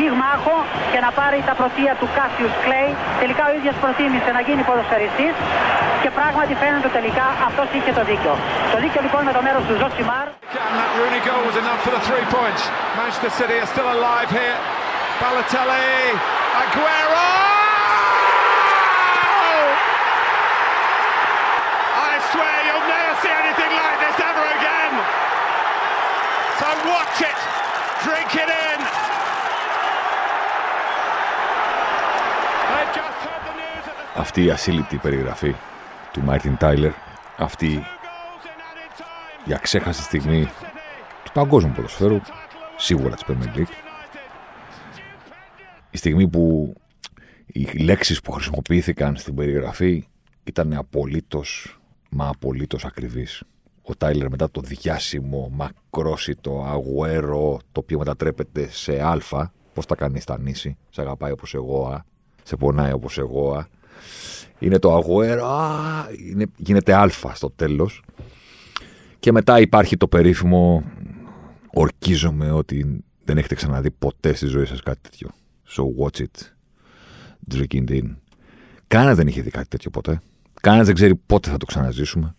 πυγμάχο και να πάρει τα πρωτεία του Κάσιους Κλέη. Τελικά ο ίδιος προτίμησε να γίνει ποδοσφαιριστής και πράγματι φαίνεται τελικά αυτός είχε το δίκιο. Το δίκιο λοιπόν με το μέρος του Ζωσιμάρ. And that Rooney Αυτή η ασύλληπτη περιγραφή του Μάρτιν Τάιλερ, αυτή two goals in added time. η αξέχαστη στιγμή του παγκόσμιου ποδοσφαίρου, σίγουρα της Premier League, η στιγμή που οι λέξεις που χρησιμοποιήθηκαν στην περιγραφή ήταν απολύτως, μα απολύτως ακριβείς. Ο Τάιλερ μετά το διάσημο, μακρόσιτο, αγουέρο, το οποίο μετατρέπεται σε αλφα, πώς τα κάνει στα νήσι, σε αγαπάει όπως εγώ, α, σε πονάει όπως εγώ, α. Είναι το αγουέρο, α, είναι, γίνεται αλφα στο τέλος. Και μετά υπάρχει το περίφημο ορκίζομαι ότι δεν έχετε ξαναδεί ποτέ στη ζωή σας κάτι τέτοιο. So watch it. Drink it in. Κανένα δεν είχε δει κάτι τέτοιο ποτέ. Κανένα δεν ξέρει πότε θα το ξαναζήσουμε.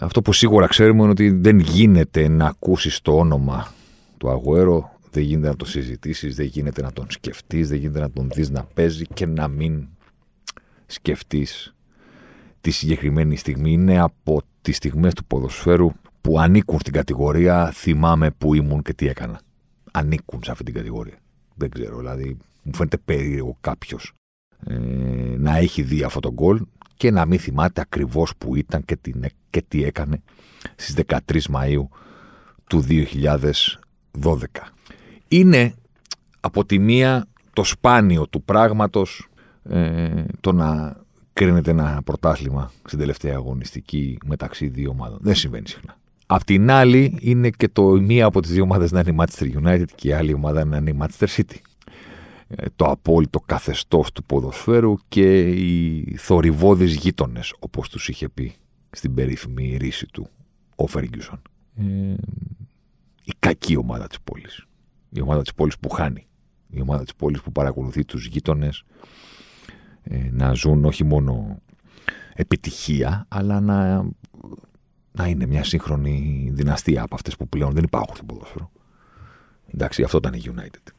Αυτό που σίγουρα ξέρουμε είναι ότι δεν γίνεται να ακούσεις το όνομα του Αγουέρο, δεν γίνεται να το συζητήσεις, δεν γίνεται να τον σκεφτείς, δεν γίνεται να τον δεις να παίζει και να μην σκεφτείς τη συγκεκριμένη στιγμή. Είναι από τις στιγμές του ποδοσφαίρου που ανήκουν στην κατηγορία θυμάμαι που ήμουν και τι έκανα. Ανήκουν σε αυτή την κατηγορία. Δεν ξέρω, δηλαδή μου φαίνεται περίεργο κάποιος ε, να έχει δει αυτό το γκολ και να μην θυμάται ακριβώς που ήταν και, τι, και τι έκανε στις 13 Μαΐου του 2012. Είναι από τη μία το σπάνιο του πράγματος ε, το να κρίνεται ένα πρωτάθλημα στην τελευταία αγωνιστική μεταξύ δύο ομάδων. Δεν συμβαίνει συχνά. Απ' την άλλη είναι και το η μία από τις δύο ομάδες να είναι η Manchester United και η άλλη ομάδα να είναι η Manchester City. Ε, το απόλυτο καθεστώς του ποδοσφαίρου και οι θορυβώδεις γείτονες όπως τους είχε πει στην περίφημη ρίση του ο Φέργκιουσον. Ε, η κακή ομάδα της πόλης. Η ομάδα της πόλης που χάνει. Η ομάδα της πόλης που παρακολουθεί τους γείτονες ε, να ζουν όχι μόνο επιτυχία, αλλά να, να είναι μια σύγχρονη δυναστεία από αυτές που πλέον δεν υπάρχουν στο ποδόσφαιρο. Εντάξει, αυτό ήταν η United.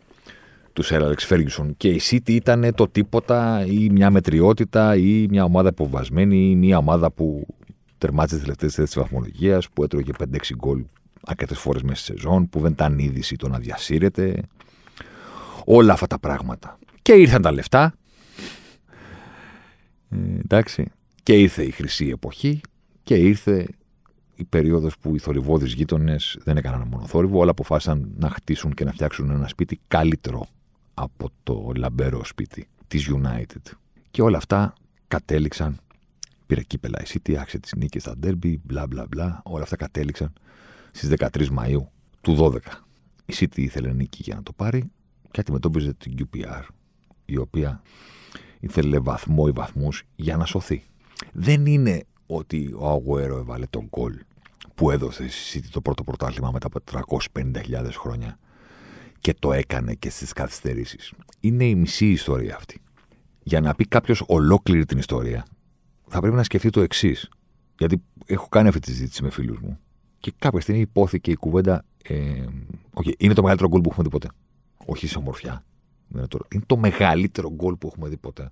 Τους Σερ Alex Ferguson. Και η City ήταν το τίποτα ή μια μετριότητα ή μια ομάδα υποβασμένη ή μια ομάδα που τερμάτισε τις τελευταίες θέσεις της βαθμολογίας, που έτρωγε 5-6 γκολ αρκετές φορές μέσα στη σεζόν, που δεν ήταν είδηση το να διασύρεται. Όλα αυτά τα πράγματα. Και ήρθαν τα λεφτά. Ε, εντάξει. Και ήρθε η χρυσή εποχή και ήρθε η περίοδος που οι θορυβώδεις γείτονες δεν έκαναν μόνο θόρυβο, αλλά αποφάσισαν να χτίσουν και να φτιάξουν ένα σπίτι καλύτερο από το λαμπέρο σπίτι της United. Και όλα αυτά κατέληξαν, πήρε κύπελα η City, άξε τις νίκες στα derby, μπλα μπλα μπλα, όλα αυτά κατέληξαν στις 13 Μαΐου του 12. Η City ήθελε νίκη για να το πάρει και αντιμετώπιζε την QPR, η οποία ήθελε βαθμό ή βαθμούς για να σωθεί. Δεν είναι ότι ο Αγουέρο έβαλε τον γκολ που έδωσε στη City το πρώτο πρωτάθλημα μετά από 350.000 χρόνια και το έκανε και στις καθυστερήσεις. Είναι η μισή ιστορία αυτή. Για να πει κάποιος ολόκληρη την ιστορία, θα πρέπει να σκεφτεί το εξής. Γιατί έχω κάνει αυτή τη συζήτηση με φίλους μου και κάποια στιγμή υπόθηκε η κουβέντα. Ε, okay, είναι το μεγαλύτερο γκολ που έχουμε δει ποτέ. Όχι σε ομορφιά. Είναι το, είναι το μεγαλύτερο γκολ που έχουμε δει ποτέ.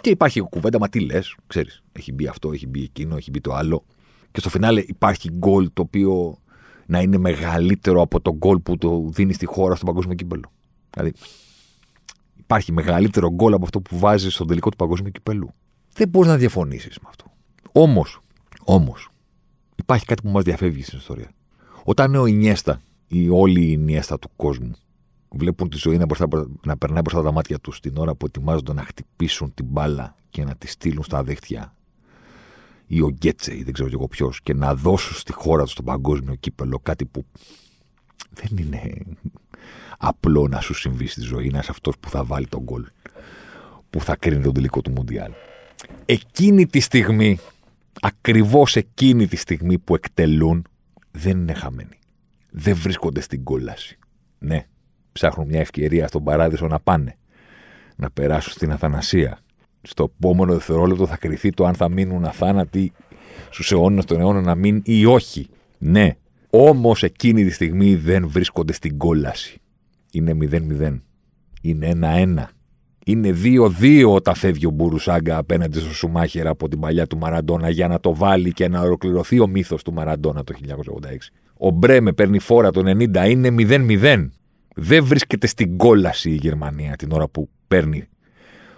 Και υπάρχει κουβέντα, μα τι λες, ξέρεις. Έχει μπει αυτό, έχει μπει εκείνο, έχει μπει το άλλο. Και στο φινάλε υπάρχει γκολ το οποίο να είναι μεγαλύτερο από το γκολ που το δίνει στη χώρα στο παγκόσμιο κύπελο. Δηλαδή, υπάρχει μεγαλύτερο γκολ από αυτό που βάζει στον τελικό του παγκόσμιου κυπέλου. Δεν μπορείς να διαφωνήσεις με αυτό. Όμως, όμως, υπάρχει κάτι που μας διαφεύγει στην ιστορία. Όταν ο Ινιέστα ή όλη η Ινιέστα του κόσμου βλέπουν τη ζωή να, μπροστά, να περνάει μπροστά τα μάτια τους την ώρα που ετοιμάζονται να χτυπήσουν την μπάλα και να τη στείλουν στα δίχτυα ή ο Γκέτσε ή δεν ξέρω κι εγώ ποιος και να δώσουν στη χώρα τους στον παγκόσμιο κύπελο κάτι που δεν είναι απλό να σου συμβεί στη ζωή, να είσαι αυτός που θα βάλει τον γκολ, που θα κρίνει τον τελικό του Μουντιάλ. Εκείνη τη στιγμή, ακριβώς εκείνη τη στιγμή που εκτελούν, δεν είναι χαμένοι. Δεν βρίσκονται στην κόλαση. Ναι, ψάχνουν μια ευκαιρία στον παράδεισο να πάνε. Να περάσουν στην Αθανασία. Στο επόμενο δευτερόλεπτο θα κρυθεί το αν θα μείνουν αθάνατοι στους αιώνες των αιώνων να μείνουν ή όχι. Ναι, όμως εκείνη τη στιγμή δεν βρίσκονται στην κόλαση. Είναι 0-0. Είναι 1-1. Είναι 2-2 όταν φεύγει ο Μπουρουσάγκα απέναντι στο Σουμάχερα από την παλιά του Μαραντόνα για να το βάλει και να ολοκληρωθεί ο μύθος του Μαραντόνα το 1986. Ο Μπρέμε παίρνει φόρα το 90, είναι 0-0. Δεν βρίσκεται στην κόλαση η Γερμανία την ώρα που παίρνει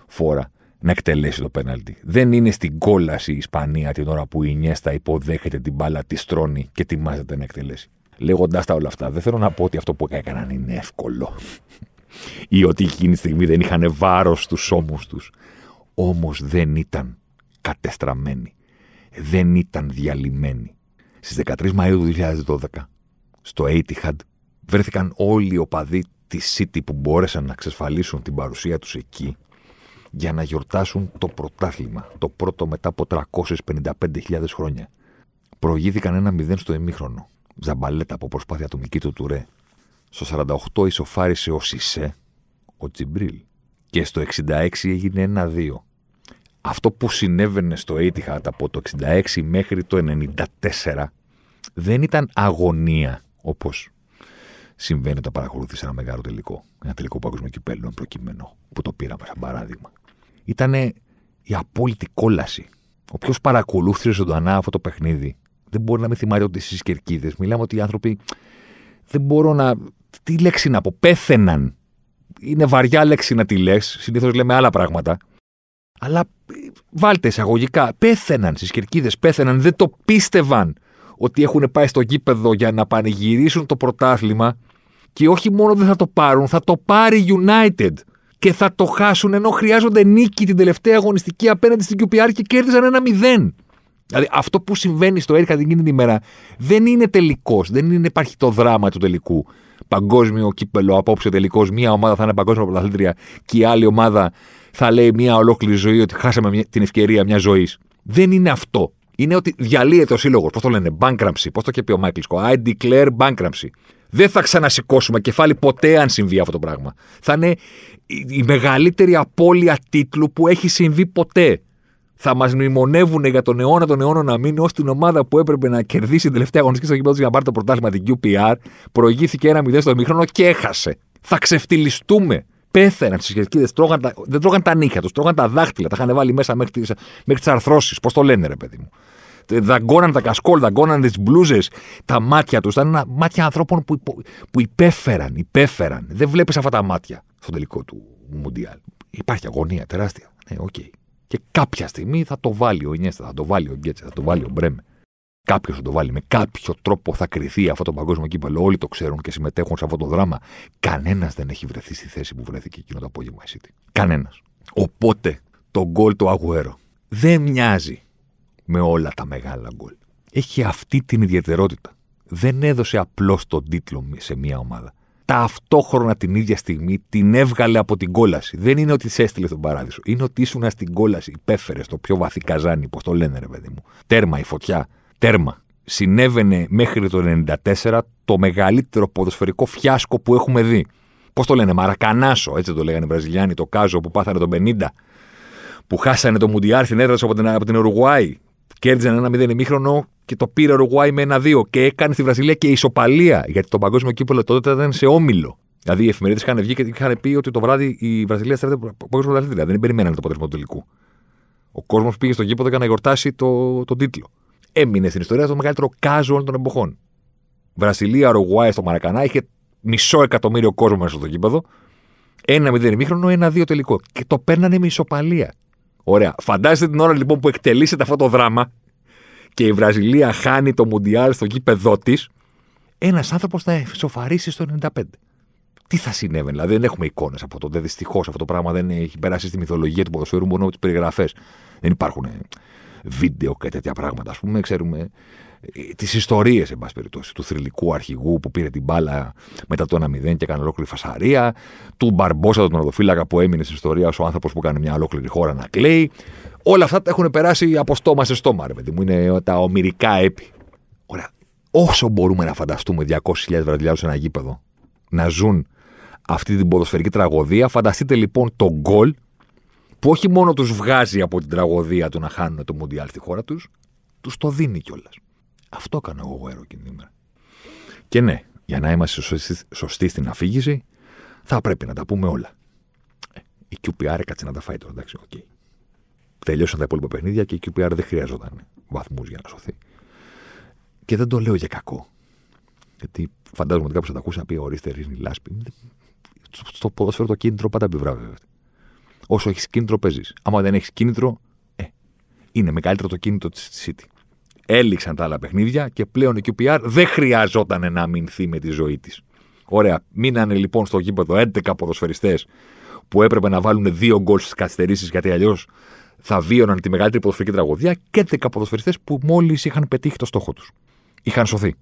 φόρα να εκτελέσει το πέναλτι. Δεν είναι στην κόλαση η Ισπανία την ώρα που η Νιέστα υποδέχεται την μπάλα, τη στρώνει και ετοιμάζεται να εκτελέσει. Λέγοντα τα όλα αυτά, δεν θέλω να πω ότι αυτό που έκαναν είναι εύκολο. ή ότι εκείνη τη στιγμή δεν είχαν βάρος στους ώμους τους. Όμως δεν ήταν κατεστραμμένοι. Δεν ήταν διαλυμένοι. Στις 13 Μαου 2012, στο Etihad, βρέθηκαν όλοι οι οπαδοί της City που μπόρεσαν να εξασφαλίσουν την παρουσία τους εκεί για να γιορτάσουν το πρωτάθλημα, το πρώτο μετά από 355.000 χρόνια. Προηγήθηκαν ένα μηδέν στο ημίχρονο. Ζαμπαλέτα από προσπάθεια ατομική του Τουρέ. Στο 48 ισοφάρισε ο Σισε, ο Τσιμπρίλ. Και στο 66 έγινε 1-2. Αυτό που συνέβαινε στο Etihad από το 66 μέχρι το 94 δεν ήταν αγωνία όπως συμβαίνει όταν παρακολουθείς ένα μεγάλο τελικό. Ένα τελικό παγκόσμιο κυπέλο προκειμένου που το πήραμε σαν παράδειγμα. Ήταν η απόλυτη κόλαση. Όποιος παρακολούθησε ζωντανά αυτό το παιχνίδι δεν μπορεί να με θυμάται ότι στι κερκίδες μιλάμε ότι οι άνθρωποι δεν μπορώ να. Τι λέξη να πω, πέθαιναν. Είναι βαριά λέξη να τη λες. Συνήθως λέμε άλλα πράγματα. Αλλά βάλτε εισαγωγικά. Πέθαιναν στις κερκίδες, πέθαιναν. Δεν το πίστευαν ότι έχουν πάει στο γήπεδο για να πανηγυρίσουν το πρωτάθλημα και όχι μόνο δεν θα το πάρουν, θα το πάρει United και θα το χάσουν ενώ χρειάζονται νίκη την τελευταία αγωνιστική απέναντι στην QPR και κέρδισαν ένα μηδέν. Δηλαδή αυτό που συμβαίνει στο έργα την εκείνη την ημέρα δεν είναι τελικός, δεν είναι, υπάρχει το δράμα του τελικού. Παγκόσμιο κύπελο, απόψε τελικός, μία ομάδα θα είναι παγκόσμια πρωταθλήτρια και η άλλη ομάδα θα λέει μία ολόκληρη ζωή ότι χάσαμε την ευκαιρία μιας ζωής. Δεν είναι αυτό. Είναι ότι διαλύεται ο σύλλογος. Πώς το λένε, bankruptcy. Πώς το είχε πει ο Μάικλ Σκο. I declare bankruptcy. Δεν θα ξανασηκώσουμε κεφάλι ποτέ αν συμβεί αυτό το πράγμα. Θα είναι η μεγαλύτερη απώλεια τίτλου που έχει συμβεί ποτέ. Θα μας μνημονεύουν για τον αιώνα των αιώνων να μείνει ως την ομάδα που έπρεπε να κερδίσει την τελευταία αγωνιστική στο γήπεδο για να πάρει το πρωτάθλημα την QPR. Προηγήθηκε ένα 0 στο ημίχρονο και έχασε. Θα ξεφτυλιστούμε. Πέθαιναν στις κερκίδες, δεν τρώγαν τα νύχια τους, τρώγαν τα δάχτυλα, τα είχαν βάλει μέσα μέχρι τις αρθρώσεις. Πώς το λένε, ρε παιδί μου δαγκώναν τα κασκόλ, δαγκώναν τις μπλούζες, τα μάτια τους. Ήταν μάτια ανθρώπων που, που υπέφεραν, υπέφεραν. Δεν βλέπεις αυτά τα μάτια στο τελικό του Μουντιάλ. Υπάρχει αγωνία τεράστια. Ναι, OK. Okay. Και κάποια στιγμή θα το βάλει ο Ινιέστα, θα το βάλει ο Γκέτσε, θα το βάλει ο Μπρέμε. Κάποιος θα το βάλει. Με κάποιο τρόπο θα κρυθεί αυτό το παγκόσμιο κύπελο. Όλοι το ξέρουν και συμμετέχουν σε αυτό το δράμα. Κανένας δεν έχει βρεθεί στη θέση που βρέθηκε εκείνο το απόγευμα η City. Κανένας. Οπότε το γκολ του Αγουέρο δεν μοιάζει με όλα τα μεγάλα γκολ. Έχει αυτή την ιδιαιτερότητα. Δεν έδωσε απλώς τον τίτλο σε μια ομάδα. Ταυτόχρονα την ίδια στιγμή την έβγαλε από την κόλαση. Δεν είναι ότι σε έστειλε στον παράδεισο. Είναι ότι ήσουν στην κόλαση. Υπέφερε στο πιο βαθύ καζάνι, πώς το λένε, ρε παιδί μου. Τέρμα η φωτιά. Τέρμα. Συνέβαινε μέχρι το 1994 το μεγαλύτερο ποδοσφαιρικό φιάσκο που έχουμε δει. Πώς το λένε, Μαρακανάσο, έτσι το λέγανε οι Βραζιλιάνοι, το Κάζο που πάθανε το 50, που χάσανε το Μουντιάρ στην έδρα από την, από την Ουρουγουάη. Κέρδιζαν ένα μηδέν ημίχρονο και το πήρε ο Ουρουγουάη με ένα-δύο. Και έκανε στη Βραζιλία και ισοπαλία. Γιατί το παγκόσμιο κύπελο τότε ήταν σε όμιλο. Δηλαδή οι εφημερίδες είχαν βγει και είχαν πει ότι το βράδυ η Βραζιλία στρέφεται παγκόσμιο πρωταθλήτρια. Δεν περιμένανε το αποτέλεσμα του τελικού. Ο κόσμος πήγε στο γήπεδο για να γιορτάσει το, το τίτλο. Έμεινε στην ιστορία το μεγαλύτερο κάζο όλων των εποχών. Βραζιλία, Ουρουγουάη στο Μαρακανά είχε μισό εκατομμύριο κόσμο μέσα στο γήπεδο. Ένα μηδέν ημίχρονο, ένα-δύο τελικό. Και το παίρνανε με ισοπαλία. Ωραία. Φαντάζεστε την ώρα λοιπόν που εκτελήσετε αυτό το δράμα και η Βραζιλία χάνει το Μουντιάλ στο γήπεδό της, ένας άνθρωπος θα εσωφαρίσει στο 95. Τι θα συνέβαινε, δηλαδή δεν έχουμε εικόνες από τότε. Δυστυχώς αυτό το πράγμα δεν έχει περάσει στη μυθολογία του ποδοσφαίρου μόνο με τις περιγραφές. Δεν υπάρχουν βίντεο και τέτοια πράγματα. Α πούμε, ξέρουμε τις ιστορίες, εν πάση περιπτώσει, του θρηλυκού αρχηγού που πήρε την μπάλα μετά το 1-0 και έκανε ολόκληρη φασαρία, του Μπαρμπόσα, τον οδοφύλακα που έμεινε στην ιστορία ως ο άνθρωπος που έκανε μια ολόκληρη χώρα να κλαίει. Όλα αυτά τα έχουν περάσει από στόμα σε στόμα, ρε παιδί μου. Είναι τα ομυρικά έπι. Ωραία. Όσο μπορούμε να φανταστούμε 200.000 Βραζιλιάνου σε ένα γήπεδο να ζουν αυτή την ποδοσφαιρική τραγωδία, φανταστείτε λοιπόν το γκολ που όχι μόνο τους βγάζει από την τραγωδία του να χάνουν το Μουντιάλ στη χώρα τους, τους το δίνει κιόλας. Αυτό έκανε ο Αγουέρο εκείνη την ημέρα. Και ναι, για να είμαστε σωστοί, σωστοί στην αφήγηση, θα πρέπει να τα πούμε όλα. Ε, η QPR έκατσε να τα φάει τώρα, εντάξει, OK. Okay. Τελειώσαν τα υπόλοιπα παιχνίδια και η QPR δεν χρειαζόταν βαθμούς για να σωθεί. Και δεν το λέω για κακό. Γιατί φαντάζομαι ότι κάποιος θα τα ακούσει να πει: Ορίστε, ρίχνει λάσπη. Στο ποδόσφαιρο το κίνητρο πάντα επιβράβευε. Όσο έχεις κίνητρο, παίζεις. Άμα δεν έχεις κίνητρο, ε, είναι μεγαλύτερο το κίνητρο της City έληξαν τα άλλα παιχνίδια και πλέον η QPR δεν χρειαζόταν να αμυνθεί με τη ζωή της. Ωραία. Μείνανε λοιπόν στο γήπεδο 11 ποδοσφαιριστές που έπρεπε να βάλουν δύο γκολ στις καθυστερήσεις γιατί αλλιώς θα βίωναν τη μεγαλύτερη ποδοσφαιρική τραγωδία και 11 ποδοσφαιριστές που μόλις είχαν πετύχει το στόχο τους. Είχαν σωθεί.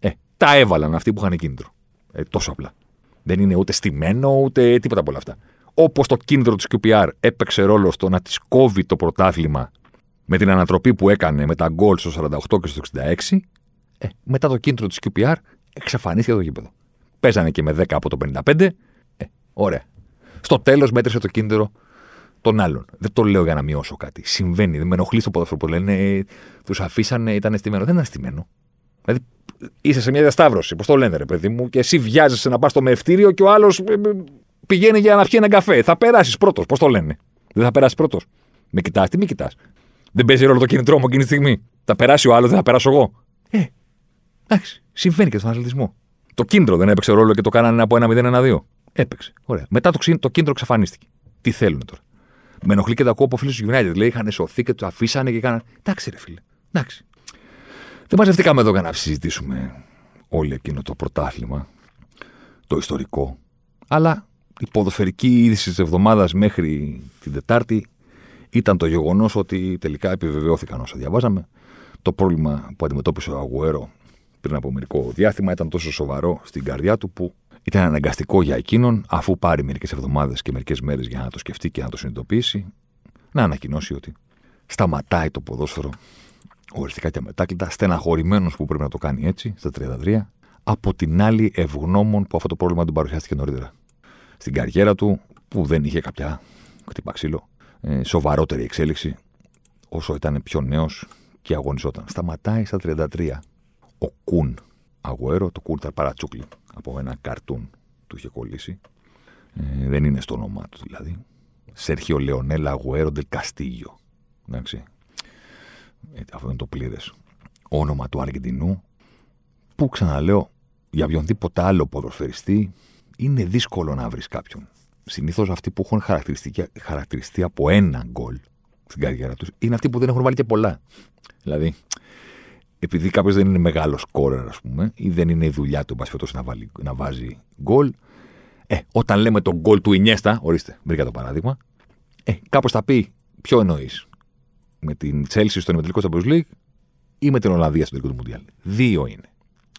Ε, τα έβαλαν αυτοί που είχαν κίνητρο. Ε, τόσο απλά. Δεν είναι ούτε στημένο ούτε τίποτα από όλα αυτά. Όπως το κίνητρο της QPR έπαιξε ρόλο στο να της κόβει το πρωτάθλημα με την ανατροπή που έκανε με τα γκολ στο 48 και στο 66, ε, μετά το κίνητρο της QPR εξαφανίστηκε το γήπεδο. Παίζανε και με 10 από το 55. Ε, ωραία. Στο τέλος μέτρησε το κίνητρο των άλλων. Δεν το λέω για να μειώσω κάτι. Συμβαίνει. Δεν με ενοχλεί στο ποδόσφαιρο που λένε ε, τους αφήσανε, ήταν στημένο. Δεν ήταν στημένο. Δηλαδή είσαι σε μια διασταύρωση, πώς το λένε, ρε παιδί μου, και εσύ βιάζεσαι να πας στο μευτήριο και ο άλλος ε, ε, πηγαίνει για να πιει ένα καφέ. Θα περάσεις πρώτος. Πώς το λένε. Δεν θα περάσεις πρώτος. Με κοιτάς, τι με κοιτάς. Δεν παίζει ρόλο το κινητρό μου εκείνη τη στιγμή. Θα περάσει ο άλλος, δεν θα περάσω εγώ. Ε, εντάξει, συμβαίνει και στον αθλητισμό. Το κίνητρο δεν έπαιξε ρόλο και το κάνανε από ένα 0-1-2. Έπαιξε. Ωραία. Μετά το, το κίνητρο εξαφανίστηκε. Τι θέλουν τώρα. Με ενοχλεί και τα ακούω από φίλους του United. Λέει είχαν σωθεί και του αφήσανε και κάνανε. Εντάξει, ρε φίλε. Εντάξει. Δεν μαζευτήκαμε εδώ για να συζητήσουμε όλο εκείνο το πρωτάθλημα, το ιστορικό. Αλλά η ποδοσφαιρική είδηση της εβδομάδας μέχρι την Τετάρτη ήταν το γεγονός ότι τελικά επιβεβαιώθηκαν όσα διαβάζαμε. Το πρόβλημα που αντιμετώπισε ο Αγουέρο πριν από μερικό διάστημα ήταν τόσο σοβαρό στην καρδιά του που ήταν αναγκαστικό για εκείνον, αφού πάρει μερικές εβδομάδες και μερικές μέρες για να το σκεφτεί και να το συνειδητοποιήσει, να ανακοινώσει ότι σταματάει το ποδόσφαιρο οριστικά και αμετάκλητα, στεναχωρημένος που πρέπει να το κάνει έτσι, στα 33, από την άλλη ευγνώμων που αυτό το πρόβλημα του παρουσιάστηκε νωρίτερα. Στην καριέρα του, που δεν είχε κάποια χτυπά ξύλο, ε, σοβαρότερη εξέλιξη όσο ήταν πιο νέος και αγωνιζόταν. Σταματάει στα 33. Ο Κουν Αγουέρο, το Κούρτα Παρατσούκλι, από ένα καρτούν του είχε κολλήσει. Ε, δεν είναι στο όνομά του δηλαδή. Σέρχιο Λεωνέλα Αγουέρο Ντελ Καστίγιο. Εντάξει. Ε, αυτό είναι το πλήρες όνομα του Αργεντινού. Που ξαναλέω, για οποιονδήποτε άλλο ποδοσφαιριστή είναι δύσκολο να βρεις κάποιον συνήθως αυτοί που έχουν χαρακτηριστεί από ένα γκολ στην καριέρα τους είναι αυτοί που δεν έχουν βάλει και πολλά. Δηλαδή, επειδή κάποιος δεν είναι μεγάλος σκόρερ, ας πούμε, ή δεν είναι η δουλειά του, να, βάλει, να βάζει γκολ, ε, όταν λέμε τον γκολ του Ινιέστα, ορίστε, βρήκα το παράδειγμα, ε, κάπως θα πει ποιο εννοείς. Με την Chelsea στο ημιτελικό Champions League ή με την Ολλανδία στο τελικό του Μουντιάλ; Δύο είναι.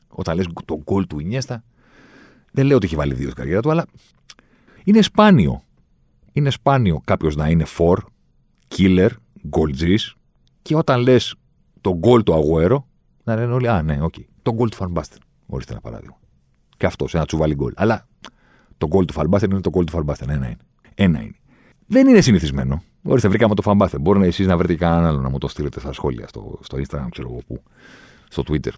Όταν λες τον γκολ του Ινιέστα, δεν λέω ότι έχει βάλει δύο στην καριέρα του, αλλά είναι σπάνιο. Είναι σπάνιο κάποιος να είναι for, killer, γκολτζή και όταν λες το γκολ του Αγουέρο, να λένε όλοι, Α, ναι, OK. Okay. Το γκολ του Φαν Μπάστεν. Ορίστε ένα παράδειγμα. Και αυτός, ένα τσουβάλι γκολ. Αλλά το γκολ του Φαν Μπάστεν είναι το γκολ του Φαν Μπάστεν. Ένα είναι. Ένα είναι. Δεν είναι συνηθισμένο. Ορίστε, βρήκαμε το Φαν Μπάστεν. Μπορεί να εσείς να βρείτε κανέναν άλλο να μου το στείλετε στα σχόλια, στο, στο Instagram, ξέρω εγώ πού, στο Twitter.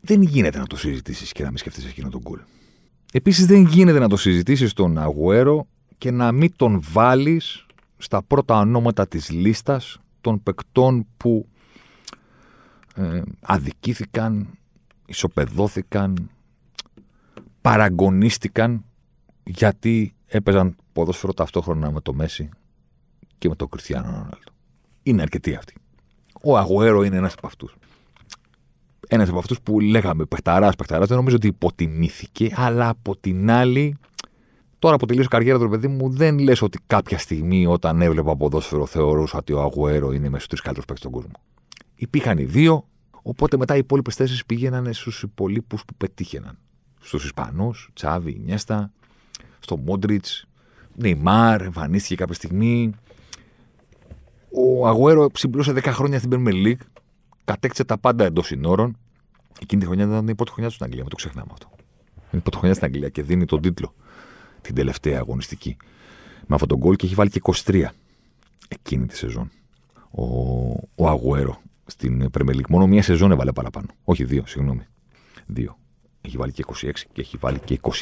Δεν γίνεται να το συζητήσεις και να μην σκεφτείς εκείνο το γκολ. Επίσης, δεν γίνεται να το συζητήσεις τον Αγουέρο και να μην τον βάλεις στα πρώτα ονόματα της λίστας των παικτών που ε, αδικήθηκαν, ισοπεδώθηκαν, παραγωνίστηκαν γιατί έπαιζαν ποδόσφαιρο ταυτόχρονα με το Μέση και με τον Κριστιανό Ρονάλντο. Είναι αρκετοί αυτοί. Ο Αγουέρο είναι ένας από αυτούς ένας από αυτούς που λέγαμε παιχταρά, παιχταρά, δεν νομίζω ότι υποτιμήθηκε, αλλά από την άλλη Τώρα που τελείωσε η καριέρα του, παιδί μου, δεν λες ότι κάποια στιγμή όταν έβλεπα ποδόσφαιρο θεωρούσα ότι ο Αγουέρο είναι μέσα στου τρεις καλύτερους παίκτες στον κόσμο. Υπήρχαν οι δύο, οπότε μετά οι υπόλοιπες θέσεις πήγαιναν στους υπολείπους που πετύχαιναν. Στους Ισπανούς, Τσάβη, Νιέστα, στο Μόντριτς, Νεϊμάρ, εμφανίστηκε κάποια στιγμή. Ο Αγουέρο συμπλήρωσε 10 χρόνια στην Premier League, κατέκτησε τα πάντα εντός συνόρων. Εκείνη τη χρονιά ήταν η πρώτη χρονιά του στην Αγγλία, μην το ξεχνάμε αυτό. Είναι η πρώτη χρονιά στην Αγγλία και δίνει τον τίτλο την τελευταία αγωνιστική. Με αυτόν τον γκολ και έχει βάλει και 23 εκείνη τη σεζόν. Ο, ο Αγουέρο στην Premier League. Μόνο μία σεζόν έβαλε παραπάνω. Όχι δύο, συγγνώμη. Δύο. Έχει βάλει και 26 και έχει βάλει και 24.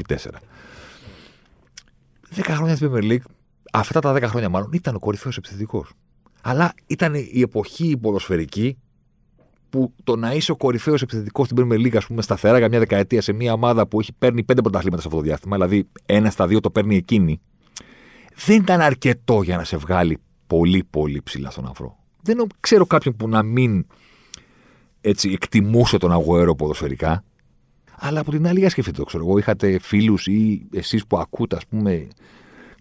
10 χρόνια στην Premier League, αυτά τα 10 χρόνια μάλλον, ήταν ο κορυφαίος επιθετικός. Αλλά ήταν η εποχή ποδοσφαιρική που το να είσαι ο κορυφαίος επιθετικός στην Premier League, ας πούμε, σταθερά για μια δεκαετία σε μια ομάδα που έχει παίρνει πέντε πρωταθλήματα σε αυτό το διάστημα, δηλαδή ένα στα δύο το παίρνει εκείνη, δεν ήταν αρκετό για να σε βγάλει πολύ, πολύ ψηλά στον αφρό. Δεν ξέρω κάποιον που να μην έτσι, εκτιμούσε τον αγωέρο ποδοσφαιρικά. Αλλά από την άλλη, για σκεφτείτε το ξέρω εγώ. Είχατε φίλους ή εσείς που ακούτε, ας πούμε,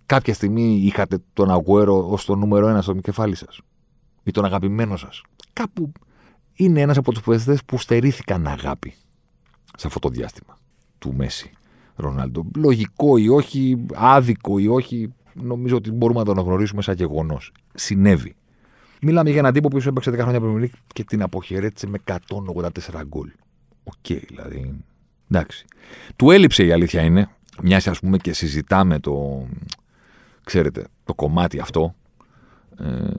κάποια στιγμή είχατε τον αγωέρο ως το νούμερο ένα στο κεφάλι σας. Ή τον αγαπημένο σας. Κάπου είναι ένας από τους ποδοσφαιριστές που στερήθηκαν αγάπη σε αυτό το διάστημα του Μέση Ρονάλντο. Λογικό ή όχι, άδικο ή όχι, νομίζω ότι μπορούμε να το αναγνωρίσουμε σαν γεγονός. Συνέβη. Μιλάμε για έναν τύπο που έπαιξε 10 χρόνια πριν και την αποχαιρέτησε με 184 γκολ. OK, okay, δηλαδή. Εντάξει. Του έλειψε η αλήθεια είναι, μιας ας πούμε και συζητάμε το, ξέρετε, το κομμάτι αυτό ε,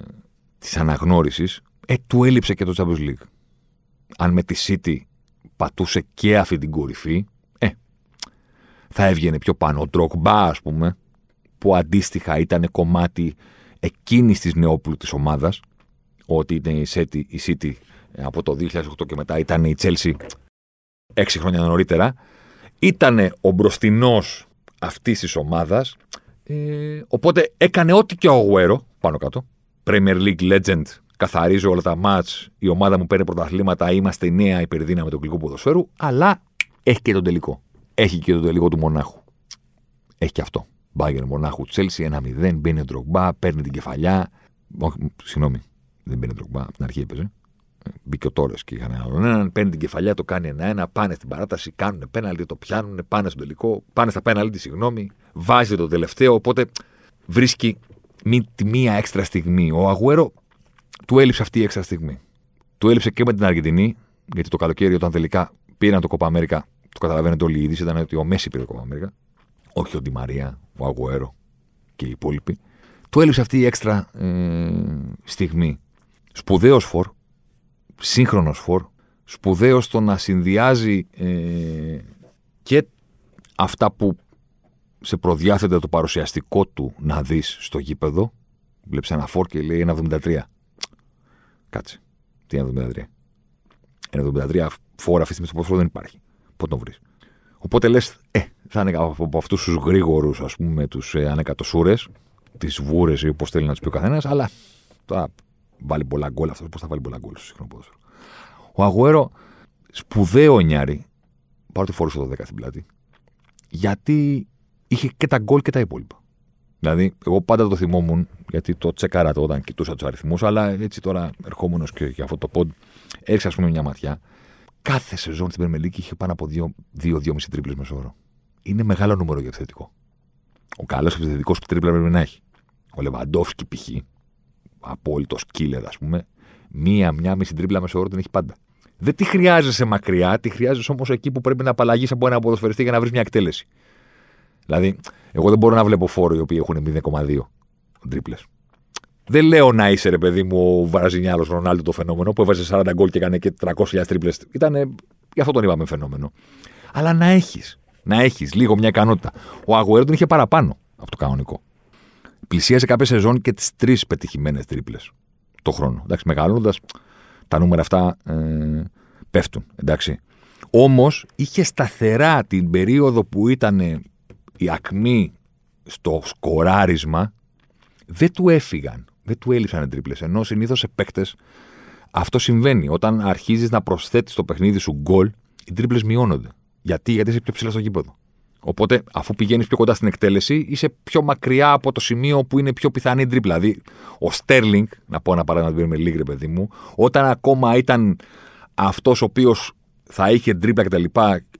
της αναγνώρισης, ε, του έλειψε και το Champions League. Αν με τη City πατούσε και αυτή την κορυφή, ε, θα έβγαινε πιο πάνω. Ο Drogba, ας πούμε, που αντίστοιχα ήταν κομμάτι εκείνης της νεόπλουτης ομάδας, ότι ήταν η City, η City από το 2008 και μετά ήταν η Chelsea έξι χρόνια νωρίτερα, ήταν ο μπροστινός αυτής της ομάδας. Ε, οπότε έκανε ό,τι και ο Αγουέρο πάνω κάτω. Premier League Legend, καθαρίζω όλα τα μάτς, η ομάδα μου παίρνει πρωταθλήματα, είμαστε η νέα υπερδύναμη του αγγλικού ποδοσφαίρου, αλλά έχει και τον τελικό. Έχει και τον τελικό του Μονάχου. Έχει και αυτό. Μπάγκερ Μονάχου Τσέλσι, 1-0, μπαίνει ο Ντρογκμπά, παίρνει την κεφαλιά. Όχι, συγγνώμη, δεν μπαίνει ο Ντρογκμπά, από την αρχή έπαιζε. Μπήκε ο Τόρε και είχαν άλλον έναν, παίρνει την κεφαλιά, το κάνει ένα-ένα, πάνε στην παράταση, κάνουν πέναλτι, το πιάνουν, πάνε στο τελικό, πάνε στα πέναλτι, συγγνώμη, βάζει το τελευταίο, οπότε βρίσκει μη, τη μία έξτρα στιγμή. Ο Αγουέρο του έλειψε αυτή η έξτρα στιγμή. Του έλειψε και με την Αργεντινή, γιατί το καλοκαίρι όταν τελικά πήραν το Κοπα Αμέρικα, το καταλαβαίνετε όλοι οι είδηση, ήταν ότι ο Μέση πήρε το Κοπα Αμέρικα, όχι ο Ντιμαρία, ο Αγουέρο και οι υπόλοιποι. Του έλειψε αυτή η έξτρα ε, στιγμή. Σπουδαίος φορ, σύγχρονος φορ, σπουδαίος στο να συνδυάζει ε, και αυτά που σε προδιάθεται το παρουσιαστικό του να δεις στο γήπεδο. Βλέπεις ένα φόρ και λέει 1,73. Κάτσε. Τι 1,73. 1,73 φόρ αυτή τη στιγμή στο δεν υπάρχει. Πότε τον βρεις. Οπότε λες, ε, θα είναι από αυτούς τους γρήγορους, ας πούμε, τους ε, ανεκατοσούρε, τις βούρες ή όπως θέλει να τους πει ο καθένας, αλλά τώρα βάλει πολλά γκολ αυτός. Πώς θα βάλει πολλά γκολ στο σύγχρονο ποδόσφαιρο. Ο Αγουέρο, σπουδαίο νιάρι, πάρω τη φόρουσα το 10 στην πλάτη, γιατί είχε και τα γκολ και τα υπόλοιπα. Δηλαδή, εγώ πάντα το θυμόμουν, γιατί το τσεκάρα το όταν κοιτούσα τους αριθμούς, αλλά έτσι τώρα ερχόμενο και για αυτό το πόντ, έριξα ας πούμε μια ματιά. Κάθε σεζόν στην Περμελίκη είχε πάνω από 2-2,5 τρίπλες μεσόωρο. Είναι μεγάλο νούμερο για επιθετικό. Ο καλός επιθετικός που τρίπλα πρέπει να έχει. Ο Λεβαντόφσκι π.χ. Απόλυτος κίλερ, ας πούμε. Μία-μία μισή τρίπλα μεσόωρο την έχει πάντα. Δεν τη χρειάζεσαι μακριά, τη χρειάζεσαι όμως εκεί που πρέπει να απαλλαγείς από ένα ποδοσφαιριστή για να βρεις μια εκτέλεση. Δηλαδή, εγώ δεν μπορώ να βλέπω φόρο οι οποίοι έχουν 0,2 τρίπλες. Δεν λέω να είσαι ρε παιδί μου ο Βραζινιάλο Ρονάλντο το φαινόμενο που έβαζε 40 γκολ και έκανε και 300.000 τρίπλες. Ήταν. Γι' αυτό τον είπαμε φαινόμενο. Αλλά να έχεις. Να έχεις λίγο μια ικανότητα. Ο Αγουέρο τον είχε παραπάνω από το κανονικό. Πλησίασε κάποια σεζόν και τις τρεις πετυχημένες τρίπλες το χρόνο. Εντάξει, μεγαλώνοντας, τα νούμερα αυτά ε, πέφτουν. Εντάξει. Όμως είχε σταθερά την περίοδο που ήταν η ακμή στο σκοράρισμα δεν του έφυγαν. Δεν του έλειψαν τρίπλες. Ενώ συνήθως σε παίκτες αυτό συμβαίνει. Όταν αρχίζεις να προσθέτεις στο παιχνίδι σου γκολ, οι τρίπλες μειώνονται. Γιατί, Γιατί είσαι πιο ψηλά στο γήπεδο. Οπότε, αφού πηγαίνεις πιο κοντά στην εκτέλεση, είσαι πιο μακριά από το σημείο που είναι πιο πιθανή η τρίπλα. Δηλαδή, ο Στέρλινγκ, να πω ένα παράδειγμα του με λίγο, παιδί μου, όταν ακόμα ήταν αυτός ο οποίος θα είχε τρίπλα κτλ.,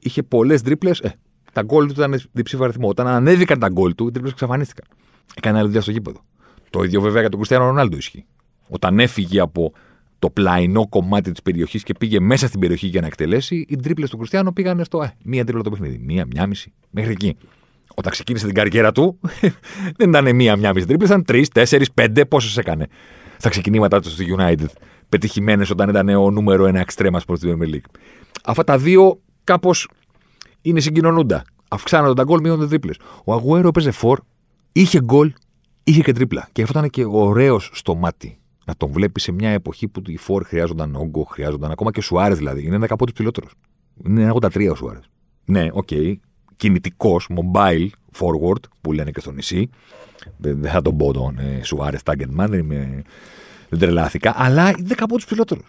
είχε πολλές τρίπλες, ε, τα γκολ του ήταν διψήφιο αριθμό. Όταν ανέβηκαν τα γκολ του, οι τρίπλες εξαφανίστηκαν. Έκανε άλλη δουλειά στο γήπεδο. Το ίδιο βέβαια για τον Κριστιανό Ρονάλντο ισχύει. Όταν έφυγε από το πλαϊνό κομμάτι της περιοχής και πήγε μέσα στην περιοχή για να εκτελέσει, οι τρίπλες του Κριστιανού πήγαν στο ε, μία τρίπλα το παιχνίδι. Μία, μία μισή. Μέχρι εκεί. Όταν ξεκίνησε την καριέρα του, δεν ήταν μία, μία μισή τρίπλες, ήταν τρεις, τέσσερις, πέντε. Πόσες έκανε στα ξεκινήματά του στο United. Πετυχημένες όταν ήταν ο νούμερο ένα εξτρέμας προς την Premier League. Αυτά τα δύο κάπως είναι συγκοινωνούντα. Αυξάνονται τα γκολ, μειώνονται τρίπλες. Ο Αγουέρο έπαιζε φορ, είχε γκολ, είχε και τρίπλα. Και αυτό ήταν και ωραίος στο μάτι να τον βλέπεις σε μια εποχή που οι φορ χρειάζονταν όγκο, χρειάζονταν ακόμα και Σουάρες δηλαδή. Είναι ένα από τους ψηλότερους. Είναι 83 ο Σουάρες. Ναι, OK. Okay. Κινητικός, mobile, forward, που λένε και στο νησί. Δεν θα τον πω τον ε, Σουάρες target man, δεν, είμαι... δεν τρελάθηκα. Αλλά είναι από τους ψηλότερους.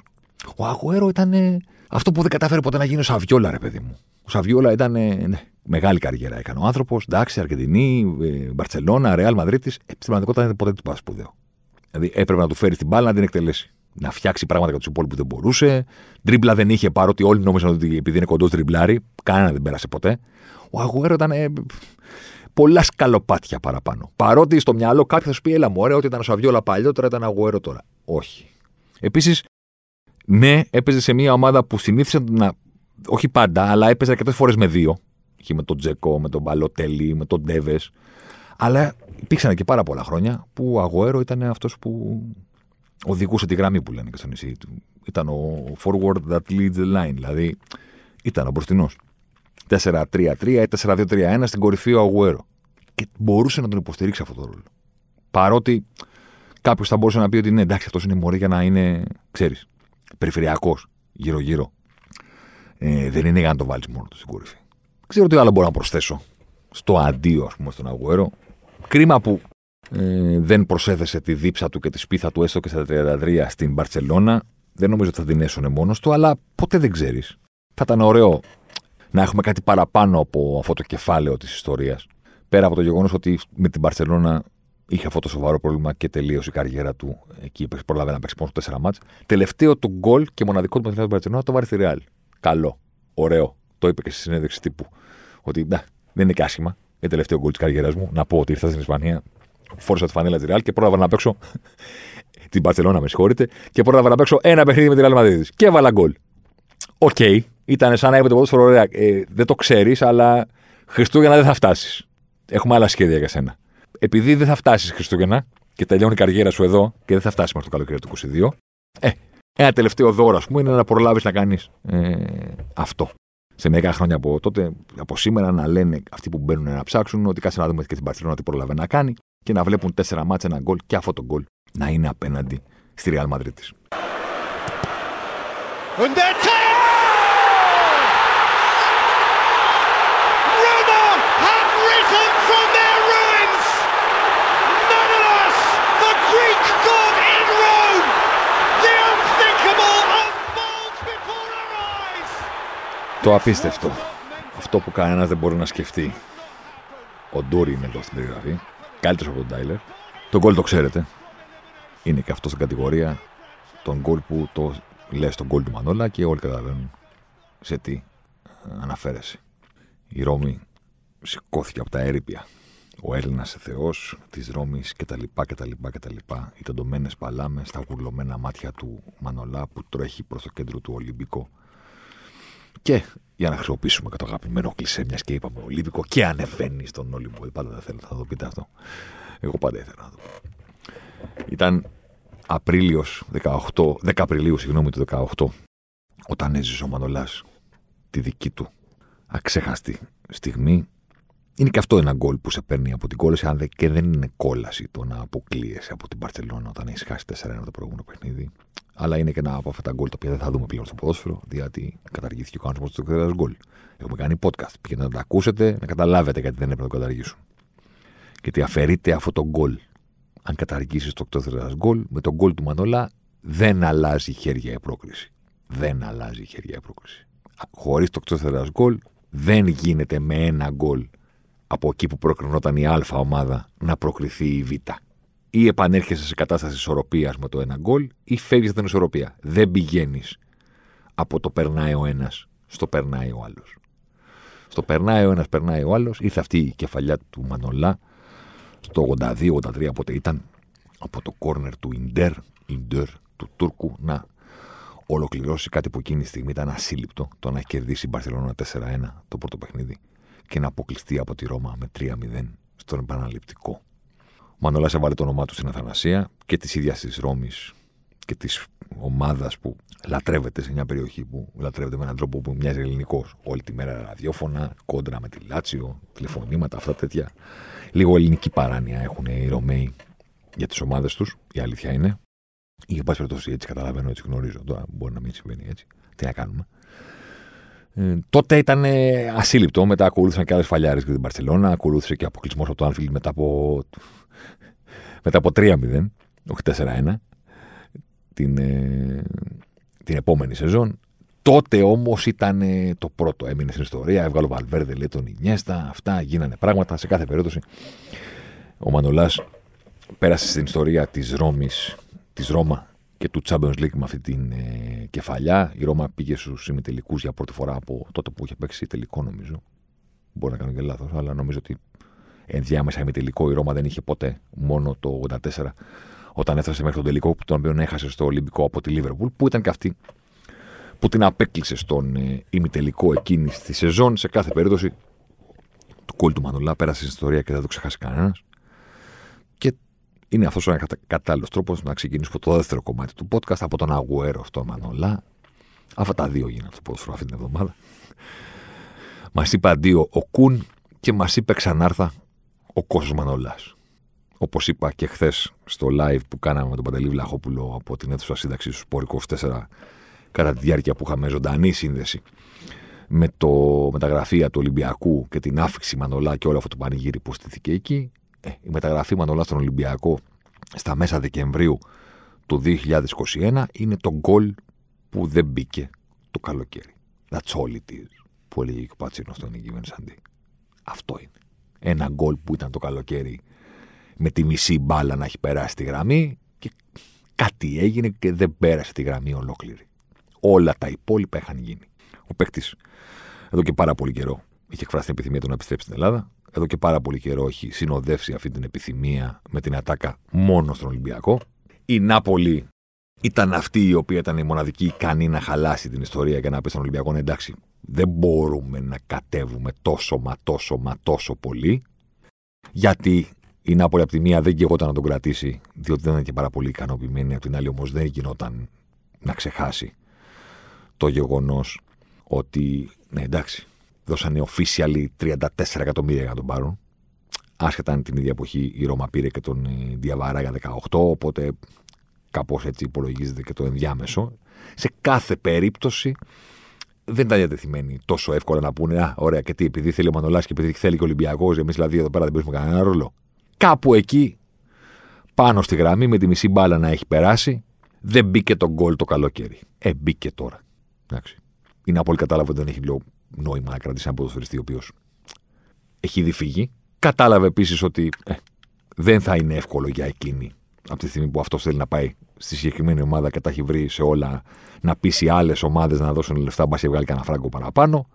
Ο Αγουέρο ήταν ε, αυτό που δεν κατάφερε ποτέ να γίνει ο Σαβιόλα, ρε παιδί μου. Ο Σαβιόλα ήταν. Ε, ναι, μεγάλη καριέρα έκανε ο άνθρωπος. Εντάξει, Αργεντινή, ε, Μπαρσελόνα, Ρεάλ Μαδρίτης. Ε, στην πραγματικότητα δεν ποτέ του πα σπουδαίο. Δηλαδή έπρεπε να του φέρει την μπάλα να την εκτελέσει. Να φτιάξει πράγματα για τους υπόλοιπους δεν μπορούσε. Τρίμπλα δεν είχε παρότι όλοι νόμιζαν ότι επειδή είναι κοντός τριμπλάρει, κανέναν δεν πέρασε ποτέ. Ο Αγουέρο ήταν ε, πολλά σκαλοπάτια παραπάνω. Παρότι στο μυαλό κάποιος θα σου πει: Έλα μου, ωραία, ότι ήταν ο Σαβιόλα παλιότερα, ήταν Αγουέρο τώρα. Όχι. Επίσης, ναι, έπαιζε σε μια ομάδα που συνήθισε να. Όχι πάντα, αλλά έπαιζε αρκετές φορές με δύο. Είχε με τον Τζεκό, με τον Μπαλοτέλη, με τον Ντέβες. Αλλά υπήρξαν και πάρα πολλά χρόνια που ο Αγουέρο ήταν αυτός που οδηγούσε τη γραμμή που λένε και στο νησί του. Ήταν ο forward that leads the line, δηλαδή ήταν ο μπροστινός. 4-3-3 ή 4-2-3-1 στην κορυφή ο Αγουέρο. Και μπορούσε να τον υποστηρίξει αυτό το ρόλο. Παρότι κάποιος θα μπορούσε να πει ότι ναι, εντάξει, αυτός είναι μωρή για να είναι, ξέρεις, περιφερειακός γύρω-γύρω. Ε, δεν είναι για να το βάλεις μόνο του στην κορυφή. Ξέρω τι άλλο μπορώ να προσθέσω στο αντίο, ας πούμε, στον Αγουέρο. Κρίμα που ε, δεν προσέθεσε τη δίψα του και τη σπίθα του έστω και στα 33 στην Μπαρσελόνα. Δεν νομίζω ότι θα την έσωνε μόνος του, αλλά ποτέ δεν ξέρεις. Θα ήταν ωραίο να έχουμε κάτι παραπάνω από αυτό το κεφάλαιο της ιστορίας. Πέρα από το γεγονός ότι με την Μπαρσελόνα είχε αυτό το σοβαρό πρόβλημα και τελείωσε η καριέρα του. Εκεί πρόλαβε να παίξει μόνο 4 ματς. Τελευταίο του γκολ και μοναδικό του παιχνίδι στην Μπαρσελόνα το βάζει στη Ρεάλ. Καλό. Ωραίο. Το είπε και στη συνέντευξη τύπου. Ότι δεν είναι και άσχημα για τελευταίο γκολ της καριέρας μου. Να πω ότι ήρθα στην Ισπανία, φόρησα τη φανέλα της Ρεάλ και πρόλαβα να παίξω. την Μπαρσελόνα, με συγχωρείτε, και πρόλαβα να παίξω ένα παιχνίδι με τη Ρεάλ Μαδρίτη. Και έβαλα γκολ. OK, okay. ήταν σαν να είπε το ποδόσφαιρο ωραία. Ε, δεν το ξέρεις, αλλά Χριστούγεννα δεν θα φτάσεις. Έχουμε άλλα σχέδια για σένα. Επειδή δεν θα φτάσεις Χριστούγεννα και τελειώνει η καριέρα σου εδώ και δεν θα φτάσεις μέχρι το καλοκαίρι του 22, ε, ένα τελευταίο δώρο, ας πούμε, είναι να προλάβεις να κάνεις ε, αυτό σε μερικά χρόνια από τότε, από σήμερα, να λένε αυτοί που μπαίνουν να ψάξουν ότι κάτσε να δούμε και την Παρσελόνα τι προλαβαίνει να κάνει και να βλέπουν τέσσερα μάτια ένα γκολ και αυτό το γκολ να είναι απέναντι στη Real Madrid. Το απίστευτο. Αυτό που κανένας δεν μπορεί να σκεφτεί. Ο Ντόρι είναι εδώ στην περιγραφή. Καλύτερος από τον Τάιλερ. Το γκολ το ξέρετε. Είναι και αυτός στην κατηγορία. Τον γκολ που το λες τον γκολ του Μανόλα και όλοι καταλαβαίνουν σε τι αναφέρεσαι. Η Ρώμη σηκώθηκε από τα έρηπια. Ο Έλληνας Θεός της Ρώμης κτλ. κτλ, κτλ. Οι τεντωμένες παλάμες στα γουρλωμένα μάτια του Μανολά που τρέχει προς το κέντρο του Ολυμπικό και για να χρησιμοποιήσουμε και το αγαπημένο κλεισέ, μιας και είπαμε Ολύμπικο και ανεβαίνει στον Όλυμπο. Πάντα δεν θέλω να το πείτε αυτό. Εγώ πάντα ήθελα να το πω. Ήταν Απρίλιος 18, 10 Απριλίου, συγγνώμη, του 18, όταν έζησε ο Μανολάς τη δική του αξέχαστη στιγμή. Είναι και αυτό ένα γκολ που σε παίρνει από την κόλαση, αν και δεν είναι κόλαση το να αποκλείεσαι από την Παρσελόνα όταν έχεις χάσει 4-1 το προηγούμενο παιχνίδι αλλά είναι και ένα από αυτά τα γκολ τα οποία δεν θα δούμε πλέον στο ποδόσφαιρο, διότι καταργήθηκε ο κανονισμό του εκτελέα γκολ. Έχουμε κάνει podcast. Πήγαινε να τα ακούσετε, να καταλάβετε γιατί δεν έπρεπε να το καταργήσουν. Γιατί αφαιρείται αυτό το γκολ. Αν καταργήσεις το εκτελέα γκολ, με το γκολ του Μανόλα δεν αλλάζει χέρια η πρόκριση. Δεν αλλάζει χέρια η πρόκριση. Χωρίς το εκτελέα γκολ δεν γίνεται με ένα γκολ από εκεί που προκρινόταν η Α ομάδα να προκριθεί η Β. Ή επανέρχεσαι σε κατάσταση ισορροπίας με το ένα γκολ, ή φεύγεις την ισορροπία. Δεν πηγαίνεις από το περνάει ο ένας στο περνάει ο άλλος. Στο περνάει ο ένας, περνάει ο άλλος. Ήρθε αυτή η κεφαλιά του Μανολά στο 82-83, πότε ήταν από το κόρνερ του Ιντερ, Ιντερ του Τούρκου, να ολοκληρώσει κάτι που εκείνη τη στιγμή ήταν ασύλληπτο, το να έχει κερδίσει η Μπαρσελόνα 4-1 το πρώτο παιχνίδι και να αποκλειστεί από τη Ρώμα με 3-0 στον επαναληπτικό. Ο Μανολάς έβαλε το όνομά του στην Αθανασία και της ίδιας της Ρώμης και της ομάδας που λατρεύεται σε μια περιοχή που λατρεύεται με έναν τρόπο που μοιάζει ελληνικός. Όλη τη μέρα ραδιόφωνα, κόντρα με τη Λάτσιο, τηλεφωνήματα, αυτά τέτοια. Λίγο ελληνική παράνοια έχουν οι Ρωμαίοι για τις ομάδες τους. Η αλήθεια είναι. Ή, εν πάση περιπτώσει, έτσι καταλαβαίνω, έτσι γνωρίζω. Τώρα μπορεί να μην συμβαίνει έτσι. Τι να κάνουμε. Ε, τότε ήταν ε, ασύλληπτο. Μετά ακολούθησαν και άλλες φαλιάρες για την Παρσελώνα. Ακολούθησε και αποκλεισμός από το Άνφιλ μετά από, μετά από 3-0, όχι 4-1, την, ε, την επόμενη σεζόν. Τότε όμως ήταν ε, το πρώτο. Έμεινε στην ιστορία. Έβγαλε ο Βαλβέρδε, λέει τον Ινιέστα. Αυτά γίνανε πράγματα. Σε κάθε περίπτωση ο Μανολάς πέρασε στην ιστορία της Ρώμης, της Ρώμα και του Champions League με αυτή την ε, κεφαλιά. Η Ρώμα πήγε στους ημιτελικούς για πρώτη φορά από τότε που είχε παίξει τελικό, νομίζω. Μπορεί να κάνω και λάθος, αλλά νομίζω ότι ενδιάμεσα ημιτελικό η Ρώμα δεν είχε ποτέ. Μόνο το 84 όταν έφτασε μέχρι τον τελικό, τον οποίο έχασε στο Ολυμπικό από τη Λίβερπουλ, που ήταν και αυτή που την απέκλεισε στον ε, ημιτελικό εκείνης τη σεζόν. Σε κάθε περίπτωση, το κόλ του Μανολά πέρασε στην ιστορία και δεν το ξεχάσει κανένας. Και είναι αυτός ο κατάλληλος τρόπος να ξεκινήσουμε το δεύτερο κομμάτι του podcast από τον Αγουέρο στο Μανολά. Αυτά τα δύο γίνανε στο ποδοσφαίρο αυτή την εβδομάδα. Μας είπε αντίο ο Κουν και μας είπε ξανάρθα ο Κώσο Μανολάς. Όπως είπα και χθες στο live που κάναμε με τον Παντελή Βλαχόπουλο από την αίθουσα σύνταξη του Σπόρ 24 κατά τη διάρκεια που είχαμε ζωντανή σύνδεση με, το, με τα γραφεία του Ολυμπιακού και την άφηξη Μανολά και όλο αυτό το πανηγύρι που στήθηκε εκεί. Ε, η μεταγραφή Μανολάς στον Ολυμπιακό στα μέσα Δεκεμβρίου του 2021 είναι το γκολ που δεν μπήκε το καλοκαίρι. That's all it is, που έλεγε και ο Πατσίνος στον Νίκη Σαντή. Αυτό είναι. Ένα γκολ που ήταν το καλοκαίρι με τη μισή μπάλα να έχει περάσει τη γραμμή και κάτι έγινε και δεν πέρασε τη γραμμή ολόκληρη. Όλα τα υπόλοιπα είχαν γίνει. Ο παίκτης εδώ και πάρα πολύ καιρό είχε εκφράσει την επιθυμία του να επιστρέψει στην Ελλάδα. Εδώ και πάρα πολύ καιρό έχει συνοδεύσει αυτή την επιθυμία με την ατάκα μόνο στον Ολυμπιακό. Η Νάπολη ήταν αυτή η οποία ήταν η μοναδική ικανή να χαλάσει την ιστορία και να πει στον Ολυμπιακό «Ναι, εντάξει, δεν μπορούμε να κατέβουμε τόσο μα τόσο μα τόσο πολύ. Γιατί η Νάπολη από τη μία δεν γεγόταν να τον κρατήσει, διότι δεν ήταν και πάρα πολύ ικανοποιημένη. Από την άλλη όμως δεν γινόταν να ξεχάσει το γεγονός ότι, ναι εντάξει, δώσανε officially 34 εκατομμύρια για να τον πάρουν. Άσχετα αν την ίδια εποχή η Ρώμα πήρε και τον ε, Διαβαρά για 18, οπότε κάπως έτσι υπολογίζεται και το ενδιάμεσο. Σε κάθε περίπτωση δεν ήταν διατεθειμένοι τόσο εύκολα να πούνε Α, ωραία, και τι, επειδή θέλει ο Μανολάς και επειδή θέλει και ο Ολυμπιακός, εμείς δηλαδή εδώ πέρα δεν παίζουμε κανένα ρόλο. Κάπου εκεί, πάνω στη γραμμή, με τη μισή μπάλα να έχει περάσει, δεν μπήκε το γκολ το καλοκαίρι. Ε, μπήκε τώρα. Εντάξει. Η Νάπολη κατάλαβε ότι δεν έχει νόημα να κρατήσει ένα ποδοσφαιριστή ο οποίος έχει ήδη φύγει. Κατάλαβε επίσης ότι ε, δεν θα είναι εύκολο για εκείνη από τη στιγμή που αυτός θέλει να πάει στη συγκεκριμένη ομάδα και τα έχει βρει σε όλα να πείσει άλλες ομάδες να δώσουν λεφτά, μπα και βγάλει κανένα φράγκο παραπάνω.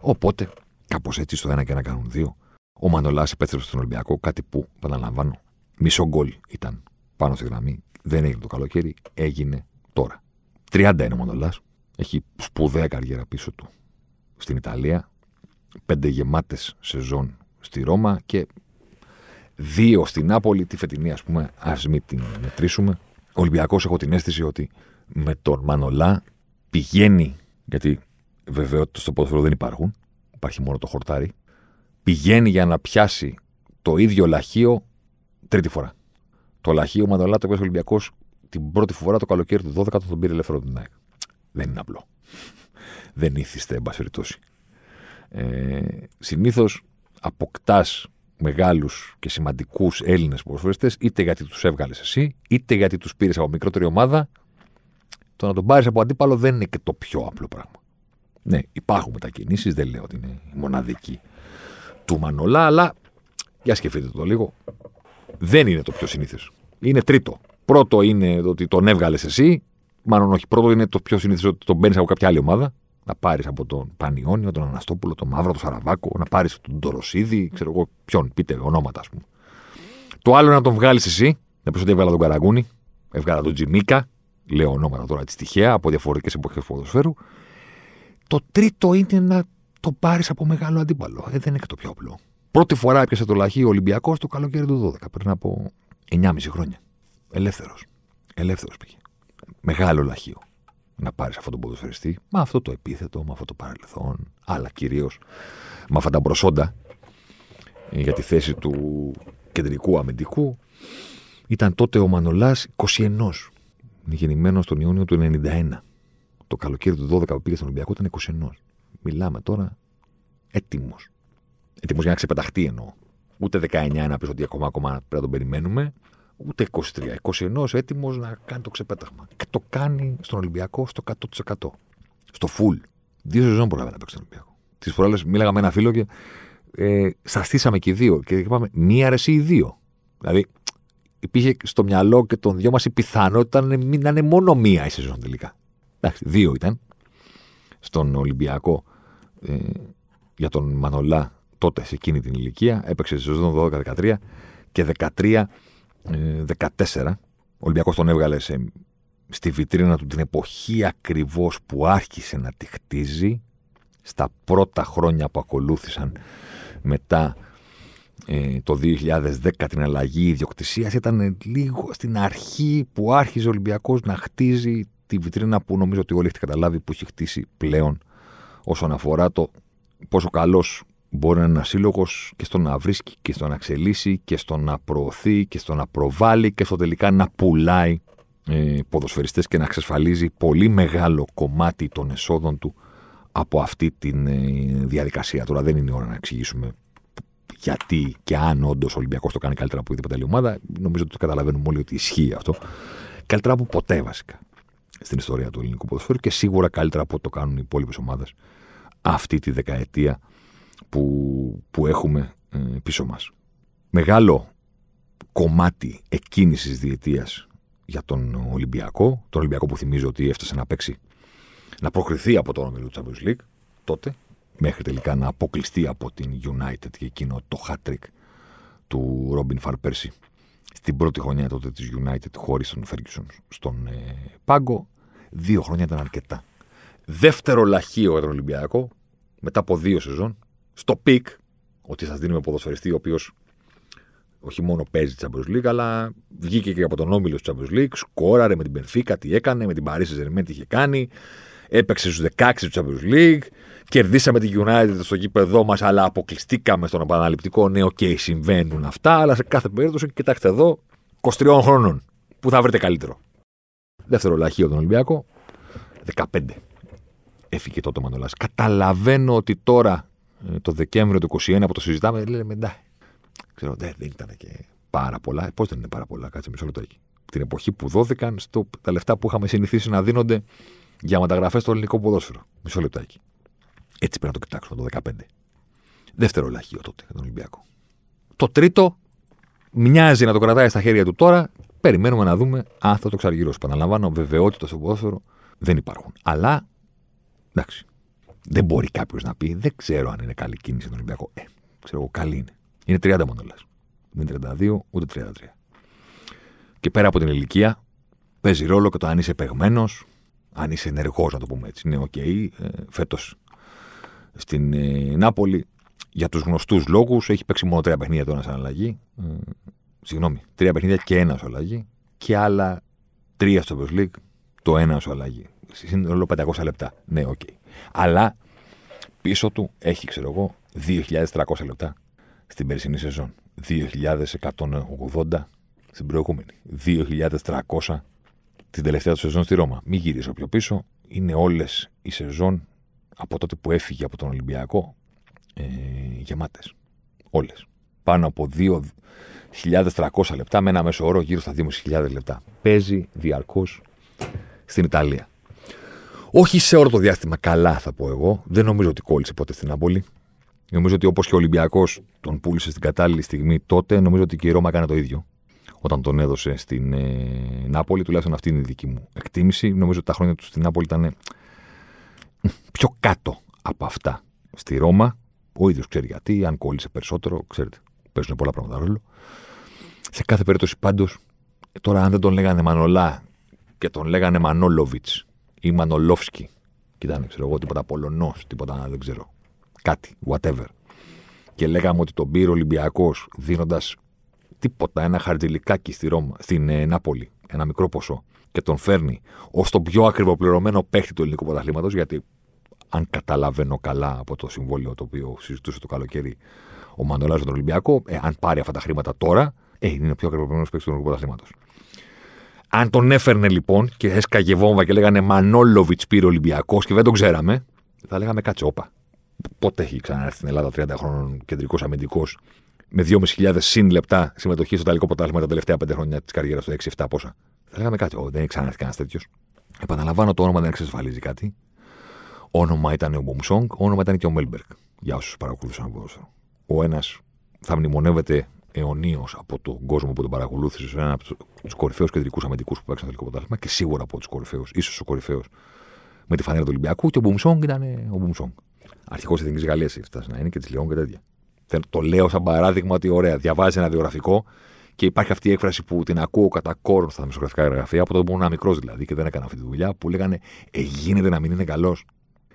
Οπότε, κάπως έτσι στο ένα και να κάνουν δύο. Ο Μανολάς επέστρεψε στον Ολυμπιακό, κάτι που, επαναλαμβάνω, μισό γκολ ήταν πάνω στη γραμμή. Δεν έγινε το καλοκαίρι, έγινε τώρα. 30 είναι ο Μανολάς. Έχει σπουδαία καριέρα πίσω του στην Ιταλία. Πέντε γεμάτες σεζόν στη Ρώμα και δύο στην Νάπολη. Τη φετινή, ας πούμε, ας μην την μετρήσουμε. Ο Ολυμπιακός, έχω την αίσθηση ότι με τον Μανολά πηγαίνει, γιατί βεβαιότητες στο ποδοσφαίρο δεν υπάρχουν. Υπάρχει μόνο το χορτάρι πηγαίνει για να πιάσει το ίδιο λαχείο τρίτη φορά. Το λαχείο Μανολά το ο Ολυμπιακός την πρώτη φορά το καλοκαίρι του 12 τον πήρε ελεύθερο την ΑΕΚ. Δεν είναι απλό. Δεν ήθιστε, εν πάση περιπτώσει. Ε, Συνήθως αποκτάς μεγάλους και σημαντικούς Έλληνες ποδοσφαιριστές είτε γιατί τους έβγαλες εσύ, είτε γιατί τους πήρες από μικρότερη ομάδα. Το να τον πάρεις από αντίπαλο δεν είναι και το πιο απλό πράγμα. Ναι, υπάρχουν μετακινήσεις, δεν λέω ότι είναι μοναδική του Μανολά, αλλά για σκεφτείτε το λίγο. Δεν είναι το πιο συνήθες. Είναι τρίτο. Πρώτο είναι ότι τον έβγαλες εσύ. Μάλλον όχι. Πρώτο είναι το πιο συνήθες ότι τον παίρνεις από κάποια άλλη ομάδα. Να πάρεις από τον Πανιόνιο, τον Αναστόπουλο, τον Μαύρο, τον Σαραβάκο, να πάρεις τον Τωροσίδη, ξέρω εγώ ποιον, πείτε ονόματα ας πούμε. Το άλλο είναι να τον βγάλεις εσύ. Να πεις ότι έβγαλα τον Καραγκούνη, έβγαλα τον Τζιμίκα, λέω ονόματα τώρα της τυχαία από διαφορετικές εποχές του ποδοσφαίρου. Το τρίτο είναι να το πάρεις από μεγάλο αντίπαλο. Ε, δεν είναι και το πιο απλό. Πρώτη φορά έπιασε το λαχείο Ολυμπιακός το καλοκαίρι του 12, πριν από 9,5 χρόνια. Ελεύθερος. Ελεύθερος πήγε. Μεγάλο λαχείο. Να πάρεις αυτόν τον ποδοσφαιριστή με αυτό το επίθετο, με αυτό το παρελθόν, αλλά κυρίως με αυτά τα προσόντα για τη θέση του κεντρικού αμυντικού. Ήταν τότε ο Μανολάς 21. Είναι γεννημένος τον Ιούνιο του 91. Το καλοκαίρι του 12 που πήγε στον Ολυμπιακό ήταν 21. Μιλάμε τώρα έτοιμος. Έτοιμος για να ξεπεταχτεί εννοώ. Ούτε 19 να πεις ότι ακόμα, ακόμα πρέπει να τον περιμένουμε. Ούτε 23. 21 έτοιμος να κάνει το ξεπέταγμα. Και το κάνει στον Ολυμπιακό στο 100%. Στο full. Δύο σεζόν προλάβει να παίξει στον Ολυμπιακό. Τις προάλλες μίλαγα με ένα φίλο και ε, σα στήσαμε και οι δύο. Και είπαμε μία αρεσί ή δύο. Δηλαδή υπήρχε στο μυαλό και των δυο μας η πιθανότητα να είναι μόνο μία η σεζόν τελικά. Εντάξει, δύο ήταν. Στον Ολυμπιακό ε, για τον Μανολά τότε σε εκείνη την ηλικία. Έπαιξε στη σεζόν 12-13 και 13-14. Ο Ολυμπιακός τον έβγαλε σε, στη βιτρίνα του την εποχή ακριβώς που άρχισε να τη χτίζει στα πρώτα χρόνια που ακολούθησαν μετά ε, το 2010 την αλλαγή ιδιοκτησία ήταν λίγο στην αρχή που άρχιζε ο Ολυμπιακός να χτίζει τη βιτρίνα που νομίζω ότι όλοι έχετε καταλάβει που έχει χτίσει πλέον όσον αφορά το πόσο καλός μπορεί να είναι ένας σύλλογος και στο να βρίσκει και στο να εξελίσσει και στο να προωθεί και στο να προβάλλει και στο τελικά να πουλάει ε, ποδοσφαιριστές και να εξασφαλίζει πολύ μεγάλο κομμάτι των εσόδων του από αυτή τη ε, διαδικασία. Τώρα δεν είναι η ώρα να εξηγήσουμε γιατί και αν όντως ο Ολυμπιακός το κάνει καλύτερα από οποιαδήποτε άλλη ομάδα. Νομίζω ότι το καταλαβαίνουμε όλοι ότι ισχύει αυτό. Καλύτερα από ποτέ βασικά στην ιστορία του ελληνικού ποδοσφαίρου και σίγουρα καλύτερα από ό,τι το κάνουν οι υπόλοιπες ομάδες αυτή τη δεκαετία που, που έχουμε ε, πίσω μας. Μεγάλο κομμάτι εκείνης της διετίας για τον Ολυμπιακό, τον Ολυμπιακό που θυμίζω ότι έφτασε να παίξει, να προκριθεί από τον όμιλο του Champions League τότε, μέχρι τελικά να αποκλειστεί από την United και εκείνο το hat-trick του Ρόμπιν Φαν Πέρσι στην πρώτη χρονιά τότε της United χωρίς τον Ferguson στον ε, πάγκο. Δύο χρόνια ήταν αρκετά. Δεύτερο λαχείο για τον Ολυμπιακό, μετά από δύο σεζόν, στο πικ, ότι σας δίνουμε ποδοσφαιριστή ο οποίος όχι μόνο παίζει Champions League, αλλά βγήκε και από τον όμιλο της Champions League, σκόραρε με την Μπενφίκα τι έκανε, με την Παρί Σεν Ζερμέν τι είχε κάνει, έπαιξε στους 16 του Champions League, κερδίσαμε την United στο γήπεδό μας, αλλά αποκλειστήκαμε στον επαναληπτικό. Ναι, okay, okay, συμβαίνουν αυτά, αλλά σε κάθε περίπτωση, κοιτάξτε εδώ, 23 χρόνων. Πού θα βρείτε καλύτερο. Δεύτερο λαχείο τον Ολυμπιακό, 15. Έφυγε τότε ο Μανωλά. Καταλαβαίνω ότι τώρα ε, το Δεκέμβριο του 2021 που το συζητάμε, λέμε εντάξει. Ξέρω, δεν, δεν ήταν και πάρα πολλά. Πώς δεν είναι πάρα πολλά, κάτσε μισό λεπτό εκεί. Την εποχή που δόθηκαν στο, τα λεφτά που είχαμε συνηθίσει να δίνονται για μεταγραφές στο ελληνικό ποδόσφαιρο. Μισό λεπτάκι. Έτσι πρέπει να το κοιτάξουμε το 2015. Δεύτερο λαχείο τότε για τον Ολυμπιακό. Το τρίτο μοιάζει να το κρατάει στα χέρια του τώρα. Περιμένουμε να δούμε αν θα το ξαργυρώσει. Παναλαμβάνω, βεβαιότητα στο ποδόσφαιρο δεν υπάρχουν. Αλλά εντάξει, δεν μπορεί κάποιος να πει, δεν ξέρω αν είναι καλή κίνηση τον Ολυμπιακό. Ε, ξέρω εγώ, καλή είναι. Είναι 30 μόνο λες. Δεν είναι 32 ούτε 33. Και πέρα από την ηλικία, παίζει ρόλο και το αν είσαι παιγμένος, αν είσαι ενεργός, να το πούμε έτσι. Είναι okay. Okay. Ε, Φέτος στην ε, Νάπολη, για τους γνωστούς λόγους, έχει παίξει μόνο τρία παιχνίδια το ένα σαν αλλαγή. Ε, συγγνώμη, τρία παιχνίδια και ένα ως αλλαγή. Και άλλα τρία στο Champions League, το ένα ως αλλαγή. Σύνολο 500 λεπτά. Ναι, okay. Okay. Αλλά πίσω του έχει, ξέρω εγώ, 2.300 λεπτά στην περσινή σεζόν. 2.180 στην προηγούμενη. 2.300 την τελευταία του σεζόν στη Ρώμα. Μην γυρίσω πιο πίσω. Είναι όλες οι σεζόν από τότε που έφυγε από τον Ολυμπιακό ε, γεμάτες. Όλες. Πάνω από 2.300 λεπτά με ένα μέσο όρο γύρω στα 2.500 λεπτά. Παίζει διαρκώς στην Ιταλία. Όχι σε όλο το διάστημα καλά, θα πω εγώ. Δεν νομίζω ότι κόλλησε ποτέ στην Άμπολη. Νομίζω ότι όπως και ο Ολυμπιακός τον πούλησε στην κατάλληλη στιγμή τότε, νομίζω ότι και η Ρώμα έκανε το ίδιο. Όταν τον έδωσε στην ε, Νάπολη, τουλάχιστον αυτή είναι η δική μου εκτίμηση. Νομίζω ότι τα χρόνια του στην Νάπολη ήταν πιο κάτω από αυτά. Στη Ρώμα, ο ίδιος ξέρει γιατί, αν κόλλησε περισσότερο, ξέρετε, παίζουν πολλά πράγματα ρόλο. Σε κάθε περίπτωση πάντως, τώρα αν δεν τον λέγανε Μανολά και τον λέγανε Μανόλοβιτς ή Μανολόφσκι, κοιτάνε, ξέρω εγώ, τίποτα Πολωνό, τίποτα δεν ξέρω. Κάτι, whatever. Και λέγαμε ότι τον πήρε ο Ολυμπιακός δίνοντας τίποτα, ένα χαρτζηλικάκι στη Ρώμα, στην ε, Νάπολη, ένα μικρό ποσό, και τον φέρνει ως το πιο ακριβοπληρωμένο παίχτη του ελληνικού πρωταθλήματος, γιατί αν καταλαβαίνω καλά από το συμβόλαιο το οποίο συζητούσε το καλοκαίρι ο Μανολάς τον Ολυμπιακό, ε, αν πάρει αυτά τα χρήματα τώρα, ε, είναι ο πιο ακριβοπληρωμένος παίχτη του ελληνικού πρωταθλήματος. Αν τον έφερνε λοιπόν και έσκαγε βόμβα και λέγανε Μανόλοβιτς πήρε Ολυμπιακός και δεν τον ξέραμε, θα λέγαμε κάτσε όπα. Πότε έχει ξανάρθει στην Ελλάδα 30 χρόνων κεντρικός αμυντικός με 2.500 συν λεπτά συμμετοχή στο Ιταλικό Πρωτάθλημα τα τελευταία 5 χρόνια της καριέρας του, 6-7 πόσα. Θα λέγαμε κάτι. δεν έχει ξανάρθει κανένας τέτοιος. Επαναλαμβάνω, το όνομα δεν εξασφαλίζει κάτι. Όνομα ήταν ο Μπουμσόνγκ, όνομα ήταν και ο Μέλμπεργκ. Για όσους παρακολουθούσαν από ποδόσφαιρο. Ο ένας θα μνημονεύεται αιωνίως από τον κόσμο που τον παρακολούθησε, ένα από τους κορυφαίους κεντρικούς αμυντικούς που παίξαν το Ιταλικό Πρωτάθλημα και σίγουρα από τους κορυφαίους, ίσως ο κορυφαίος με τη φανέλα του Ολυμπιακού. Και ο Μπουμσόνγκ ήταν ο Μπουμσόνγκ. Αρχηγός της Εθνικής Γαλλίας έφτασε να είναι και της Λιόν και τέτοια. Το λέω σαν παράδειγμα ότι ωραία, διαβάζει ένα βιογραφικό και υπάρχει αυτή η έκφραση που την ακούω κατά κόρον στα δημοσιογραφικά γραφεία, από το που ήμουν μικρός δηλαδή και δεν έκανα αυτή τη δουλειά, που λέγανε Ε, γίνεται να μην είναι καλός.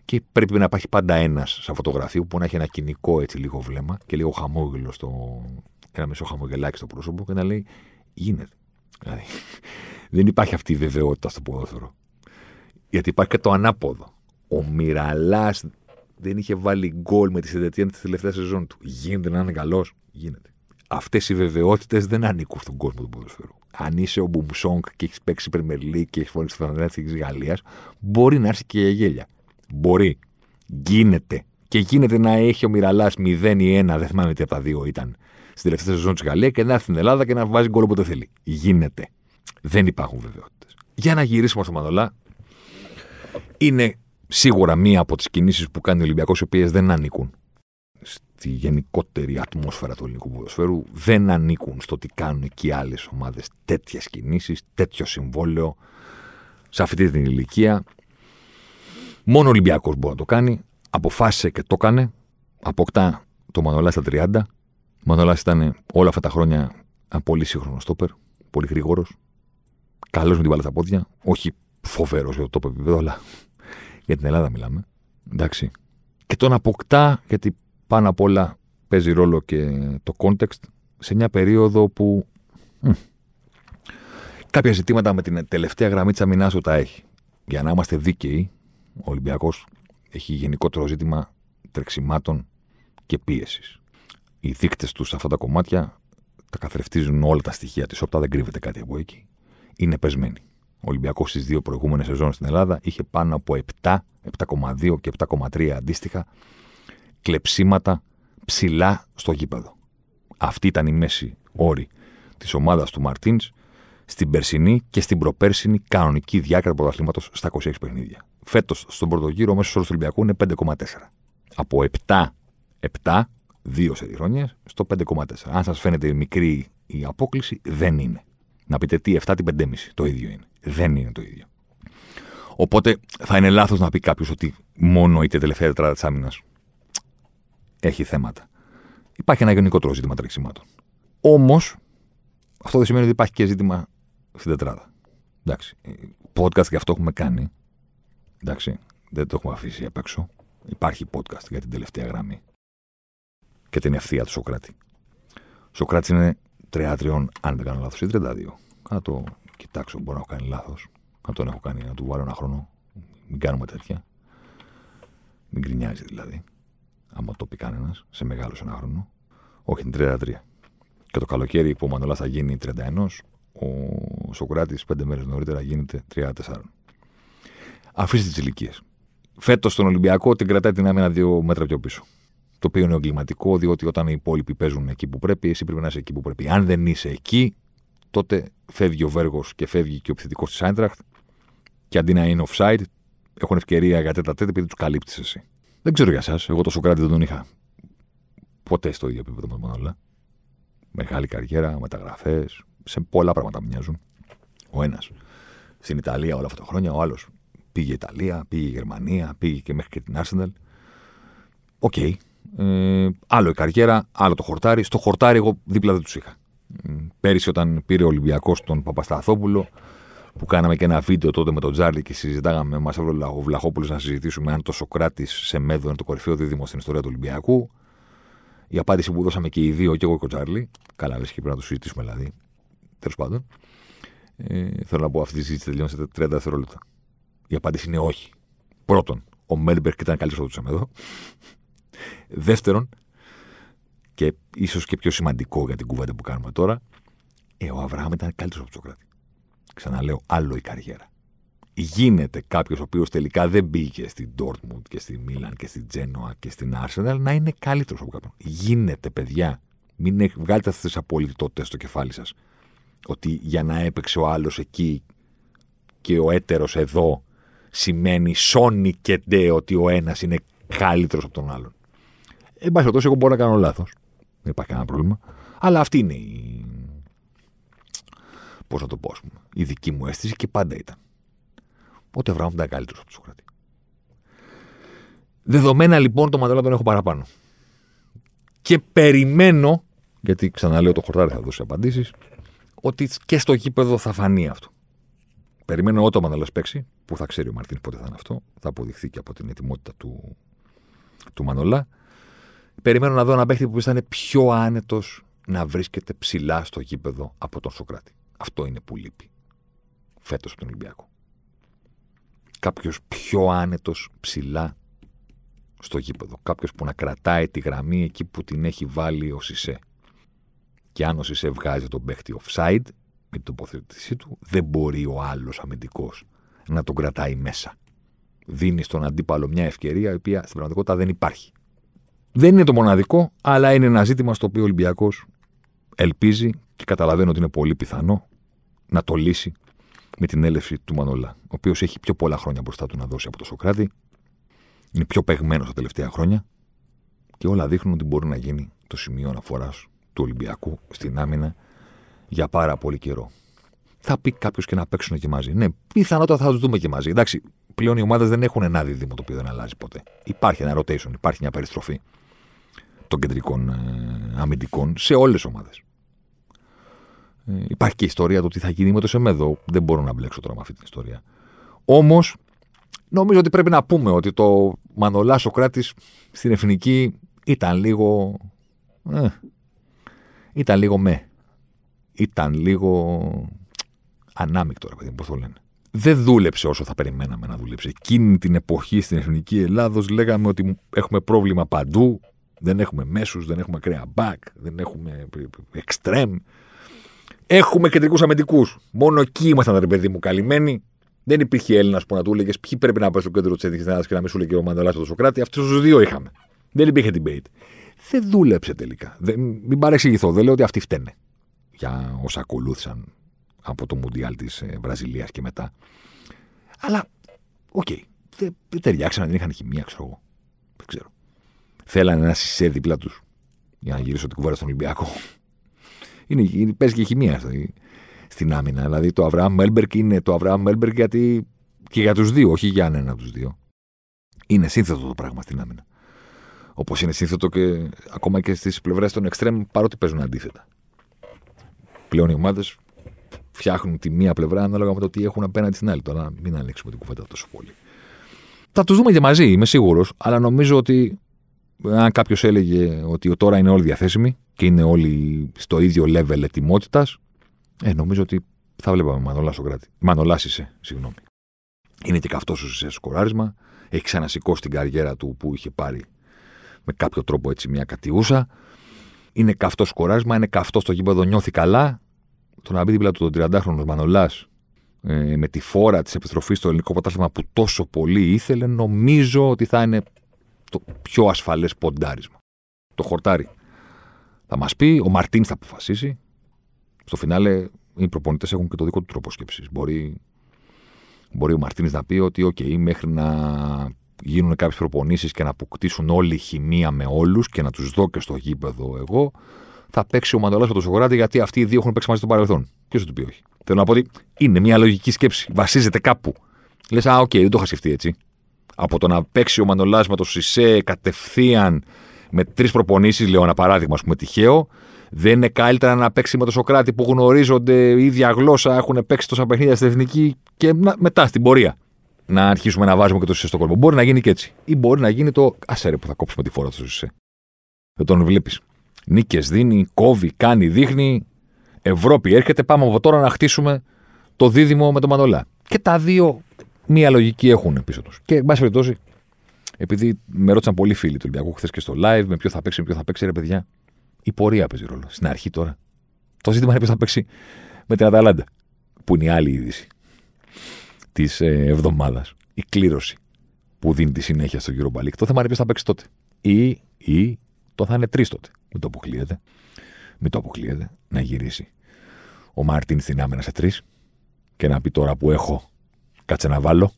Και πρέπει να υπάρχει πάντα ένας σαν φωτογραφείο που να έχει ένα κοινικό έτσι λίγο βλέμμα και λίγο χαμόγελο στο. Ένα μισό χαμογελάκι στο πρόσωπο και να λέει Γίνεται. Δηλαδή, δεν υπάρχει αυτή η βεβαιότητα στο ποδόσφαιρο. Γιατί υπάρχει και το ανάποδο. Ο Μυραλάς δεν είχε βάλει γκολ με τη Σεντετιέν τη τελευταία σεζόν του. Γίνεται να είναι καλός. Γίνεται. Αυτές οι βεβαιότητες δεν ανήκουν στον κόσμο του ποδοσφαίρου. Αν είσαι ο Μπουμσόγκ και έχεις παίξει Πρεμερλί και έχεις φωνήσει στη φανέλα της Γαλλίας, μπορεί να έρθει και η γέλια. Μπορεί. Γίνεται. Και γίνεται να έχει ο Μυραλάς 0 ή 1, δεν θυμάμαι τι από τα δύο ήταν, στην τελευταία σεζόν της Γαλλίας και να έρθει στην Ελλάδα και να βάζει γκολ όποτε θέλει. Γίνεται. Δεν υπάρχουν βεβαιότητες. Για να γυρίσουμε στο Μανολά, είναι σίγουρα μία από τις κινήσεις που κάνει ο Ολυμπιακός, οι οποίες δεν ανήκουν στη γενικότερη ατμόσφαιρα του ελληνικού ποδοσφαίρου, δεν ανήκουν στο τι κάνουν και οι άλλες ομάδες τέτοιες κινήσεις, τέτοιο συμβόλαιο, σε αυτή την ηλικία. Μόνο ο Ολυμπιακός μπορεί να το κάνει. Αποφάσισε και το έκανε. Αποκτά το Μανολά στα 30. Ο Μανολάς ήταν όλα αυτά τα χρόνια ένα πολύ σύγχρονο στόπερ, πολύ γρήγορος, καλός με την μπάλα στα πόδια. Όχι φοβερός για το τόπο επίπεδο, αλλά για την Ελλάδα μιλάμε. Εντάξει. Και τον αποκτά, γιατί πάνω απ' όλα παίζει ρόλο και το context, σε μια περίοδο που μ, κάποια ζητήματα με την τελευταία γραμμή της αμυνάς τα έχει. Για να είμαστε δίκαιοι, ο Ολυμπιακός έχει γενικότερο ζήτημα τρεξιμάτων και πίεσης. Οι δείκτες τους σε αυτά τα κομμάτια τα καθρεφτίζουν όλα τα στοιχεία της όπτα, δεν κρύβεται κάτι από εκεί. Είναι πεσμένοι. Ο Ολυμπιακός στις δύο προηγούμενες σεζόν στην Ελλάδα είχε πάνω από 7, 7,2 και 7,3 αντίστοιχα κλεψίματα ψηλά στο γήπεδο. Αυτή ήταν η μέση όρη της ομάδας του Μαρτίν στην περσινή και στην προπέρσινη κανονική διάρκεια του πρωταθλήματος στα 26 παιχνίδια. Φέτος στον πρώτο γύρο ο μέσος όρος του Ολυμπιακού είναι 5,4. Από 7, 7, δύο σε χρόνια, στο 5,4. Αν σας φαίνεται μικρή η απόκληση, δεν είναι. Να πείτε τι, 7 την 5,5. Το ίδιο είναι. Δεν είναι το ίδιο. Οπότε θα είναι λάθος να πει κάποιος ότι μόνο η τελευταία τετράδα της άμυνας έχει θέματα. Υπάρχει ένα γενικότερο ζήτημα τρεξιμάτων. Όμως, αυτό δεν σημαίνει ότι υπάρχει και ζήτημα στην τετράδα. Εντάξει. Podcast και αυτό έχουμε κάνει. Εντάξει. Δεν το έχουμε αφήσει απ' έξω. Υπάρχει podcast για την τελευταία γραμμή. Και την ευθεία του Σοκράτη. Ο Σοκράτη είναι 33, αν δεν κάνω λάθος, ή 32. Να το κοιτάξω, μπορώ να έχω κάνει λάθος. Να τον έχω κάνει, να του βάλω ένα χρόνο. Μην κάνουμε τέτοια. Μην γκρινιάζει δηλαδή. Άμα το πει κανένας, σε μεγάλο ένα χρόνο. Όχι, είναι 33. Και το καλοκαίρι που ο Μανολάς θα γίνει 31, ο Σοκράτης πέντε μέρες νωρίτερα γίνεται 34. Αφήστε τις ηλικίες. Φέτος στον Ολυμπιακό την κρατάει την άμυνα δύο μέτρα πιο πίσω. Το οποίο είναι εγκληματικό, διότι όταν οι υπόλοιποι παίζουν εκεί που πρέπει, εσύ πρέπει να είσαι εκεί που πρέπει. Αν δεν είσαι εκεί, τότε φεύγει ο Βέργος και φεύγει και ο επιθετικός της Άιντραχτ και αντί να είναι offside, έχουν ευκαιρία για τετ α τετ επειδή τους καλύπτεις εσύ. Δεν ξέρω για εσάς. Εγώ το Σωκράτη δεν τον είχα ποτέ στο ίδιο επίπεδο με τον Μανωλά. Μεγάλη καριέρα, μεταγραφές, σε πολλά πράγματα μοιάζουν. Ο ένας στην Ιταλία όλα αυτά τα χρόνια, ο άλλος πήγε Ιταλία, πήγε Γερμανία, πήγε και μέχρι και την Arsenal. Okay. Okay. Ε, άλλο η καριέρα, άλλο το χορτάρι. Στο χορτάρι εγώ δίπλα δεν τους είχα. Πέρυσι όταν πήρε ο Ολυμπιακός τον Παπασταθόπουλο, που κάναμε και ένα βίντεο τότε με τον Τζάρλι και συζητάγαμε, μας έβρεπε ο Βλαχόπουλος να συζητήσουμε αν το Σοκράτης σε μέδο είναι το κορυφαίο δίδυμο στην ιστορία του Ολυμπιακού. Η απάντηση που δώσαμε και οι δύο, και εγώ και ο Τζάρλι, καλά, λες και πρέπει να το συζητήσουμε δηλαδή. Τέλος πάντων. Ε, θέλω να πω αυτή τη συζήτηση τελειώνει σε 30 δευτερόλεπτα. Η απάντηση είναι όχι. Πρώτον, ο Μέλμπερκ ήταν καλύτερος από τους Σεμέδο. Δεύτερον, και ίσως και πιο σημαντικό για την κουβέντα που κάνουμε τώρα, ε, ο Αβραάμ ήταν καλύτερος από τον Σοκράτη. Ξαναλέω, άλλο η καριέρα. Γίνεται κάποιος ο οποίος τελικά δεν μπήκε στην Dortmund και στη Μίλαν και στην Τζένοα και στην Arsenal να είναι καλύτερος από κάποιον. Γίνεται, παιδιά. Μην βγάλετε αυτές τις απολυτότητες στο κεφάλι σας. Ότι για να έπαιξε ο άλλος εκεί και ο έτερος εδώ σημαίνει σώνει και ντε ότι ο ένας είναι καλύτερος από τον άλλον. Εν πάση περιπτώσει, εγώ μπορώ να κάνω λάθος. Δεν υπάρχει κανένα πρόβλημα. Αλλά αυτή είναι η. Πώς να το πω, ας πούμε. Η δική μου αίσθηση και πάντα ήταν. Ότι ο Αβραάμ ήταν καλύτερος από τον Σοκράτη. Δεδομένα λοιπόν το Μαντέλα τον έχω παραπάνω. Και περιμένω, γιατί ξαναλέω το χορτάρι θα δώσει απαντήσεις, ότι και στο γήπεδο θα φανεί αυτό. Περιμένω όταν ο Μαντέλα παίξει, που θα ξέρει ο Μαρτίνς πότε θα είναι αυτό, θα αποδειχθεί και από την ετοιμότητα του, του Μανολά. Περιμένω να δω ένα παίχτη που θα είναι πιο άνετος να βρίσκεται ψηλά στο γήπεδο από τον Σοκράτη. Αυτό είναι που λείπει φέτος από τον Ολυμπιακό. Κάποιος πιο άνετος ψηλά στο γήπεδο. Κάποιος που να κρατάει τη γραμμή εκεί που την έχει βάλει ο Σισε. Και αν ο Σισε βγάζει τον παίχτη offside με την τοποθέτησή του, δεν μπορεί ο άλλος αμυντικός να τον κρατάει μέσα. Δίνει στον αντίπαλο μια ευκαιρία η οποία στην πραγματικότητα δεν υπάρχει. Δεν είναι το μοναδικό, αλλά είναι ένα ζήτημα στο οποίο ο Ολυμπιακός ελπίζει και καταλαβαίνω ότι είναι πολύ πιθανό να το λύσει με την έλευση του Μανολά, ο οποίος έχει πιο πολλά χρόνια μπροστά του να δώσει από το Σοκράτη. Είναι πιο παιγμένο τα τελευταία χρόνια και όλα δείχνουν ότι μπορεί να γίνει το σημείο αναφοράς του Ολυμπιακού στην άμυνα για πάρα πολύ καιρό. Θα πει κάποιος και να παίξουν και μαζί. Ναι, πιθανότατα θα τους δούμε και μαζί. Εντάξει, πλέον οι ομάδες δεν έχουν ένα δίδυμο το οποίο δεν αλλάζει ποτέ. Υπάρχει ένα rotation, υπάρχει μια περιστροφή των κεντρικών ε, αμυντικών σε όλες τις ομάδες. Ε, υπάρχει και η ιστορία του τι θα γίνει με το Σεμέδο. Δεν μπορώ να μπλέξω τώρα με αυτή την ιστορία. Όμως, νομίζω ότι πρέπει να πούμε ότι το Μανολάς Σοκράτης στην εθνική ήταν λίγο. Ε, ήταν λίγο με. Ήταν λίγο ανάμεικτο, ρε παιδί πώς το λένε. Δεν δούλεψε όσο θα περιμέναμε να δουλέψει. Εκείνη την εποχή στην εθνική Ελλάδος λέγαμε ότι έχουμε πρόβλημα παντού. Δεν έχουμε μέσους, δεν έχουμε ακραία back, δεν έχουμε extreme. Έχουμε κεντρικούς αμυντικούς. Μόνο εκεί ήμασταν, ρε παιδί μου, καλυμμένοι. Δεν υπήρχε Έλληνας που να του έλεγες ποιοι πρέπει να πάνε στο κέντρο της Ελλάδας και να μην σου έλεγε Μανωλά Σωκράτη. Αυτούς τους δύο είχαμε. Δεν υπήρχε debate. Δεν δούλεψε τελικά. Δεν, μην παρεξηγηθώ. Δεν λέω ότι αυτοί φταίνε για όσα ακολούθησαν από το Μουντιάλ της ε, Βραζιλίας και μετά. Αλλά, okay. Okay, δεν, δεν ταιριάξαν, δεν είχαν χημία, ξέρω εγώ. Δεν ξέρω. Θέλανε ένα Σισέ δίπλα τους για να γυρίσω την κουβέντα στον Ολυμπιακό. Είναι, παίζει και χημία στην άμυνα. Δηλαδή το Αβραάμ Μέλμπεργκ είναι το Αβραάμ Μέλμπεργκ γιατί και για τους δύο, όχι για έναν από τους δύο. Είναι σύνθετο το πράγμα στην άμυνα. Όπως είναι σύνθετο και ακόμα και στις πλευρές των εξτρέμ, παρότι παίζουν αντίθετα. Πλέον οι ομάδες φτιάχνουν τη μία πλευρά ανάλογα με το τι έχουν απέναντι στην άλλη. Τώρα μην ανοίξουμε την κουβέντα τόσο πολύ. Θα τους δούμε και μαζί, είμαι σίγουρος, αλλά νομίζω ότι αν κάποιος έλεγε ότι τώρα είναι όλοι διαθέσιμοι και είναι όλοι στο ίδιο level ετοιμότητας, ε, νομίζω ότι θα βλέπαμε Μανολάς Σοκράτη. Μανολάς είσαι, συγγνώμη. Είναι και καυτός σε σκοράρισμα. Έχει ξανασηκώσει την καριέρα του που είχε πάρει με κάποιο τρόπο έτσι μια κατιούσα. Είναι καυτός σκοράρισμα, είναι καυτός στο γήπεδο, νιώθει καλά. Το να μπει δίπλα του τον 30χρονο Μανολάς ε, με τη φόρα της επιστροφής στο ελληνικό πρωτάθλημα που τόσο πολύ ήθελε, νομίζω ότι θα είναι το πιο ασφαλές ποντάρισμα. Το χορτάρι. Θα μας πει, ο Μαρτίν θα αποφασίσει. Στο φινάλε, οι προπονητές έχουν και το δικό του τρόπο σκέψης. Μπορεί, μπορεί ο Μαρτίνς να πει ότι, OK, μέχρι να γίνουν κάποιες προπονήσεις και να αποκτήσουν όλη η χημεία με όλους και να τους δω και στο γήπεδο εγώ, θα παίξει ο Μαντολά με τον Σοκράτη γιατί αυτοί οι δύο έχουν παίξει μαζί στο παρελθόν. Ποιος θα του πει όχι. Θέλω να πω ότι είναι μια λογική σκέψη. Βασίζεται κάπου. Λες, α, okay, okay, δεν το είχα σκεφτεί έτσι. Από το να παίξει ο Μανωλά με το Σισέ κατευθείαν με τρεις προπονήσεις, λέω ένα παράδειγμα, ας πούμε, τυχαίο, δεν είναι καλύτερα να παίξει με τον Σωκράτη που γνωρίζονται η ίδια γλώσσα, έχουν παίξει τόσα παιχνίδια στην εθνική και μετά στην πορεία να αρχίσουμε να βάζουμε και το Σισέ στο κόλπο. Μπορεί να γίνει και έτσι. Ή μπορεί να γίνει το ασέρε που θα κόψουμε τη φόρα του Σισέ. Δεν τον βλέπεις. Νίκες δίνει, κόβει, κάνει, δείχνει. Ευρώπη έρχεται, πάμε από τώρα να χτίσουμε το δίδυμο με τον Μανολά. Και τα δύο μία λογική έχουν πίσω τους. Και εν πάση περιπτώσει, επειδή με ρώτησαν πολλοί φίλοι του Ολυμπιακού χθες και στο live, με ποιο θα παίξει, με ποιο θα παίξει, ρε παιδιά, η πορεία παίζει ρόλο. Στην αρχή τώρα. Το ζήτημα είναι ποιος θα παίξει με την Αταλάντα. Που είναι η άλλη είδηση της ε, εβδομάδας. Η κλήρωση που δίνει τη συνέχεια στο Europa League. Το θέμα είναι ποιος θα παίξει τότε. Ή, ή το θα είναι τρεις τότε. Μην το αποκλείεται. Μην το αποκλείεται. Να γυρίσει ο Μάρτιν στην άμενα σε τρεις και να πει τώρα που έχω, κάτσε να βάλω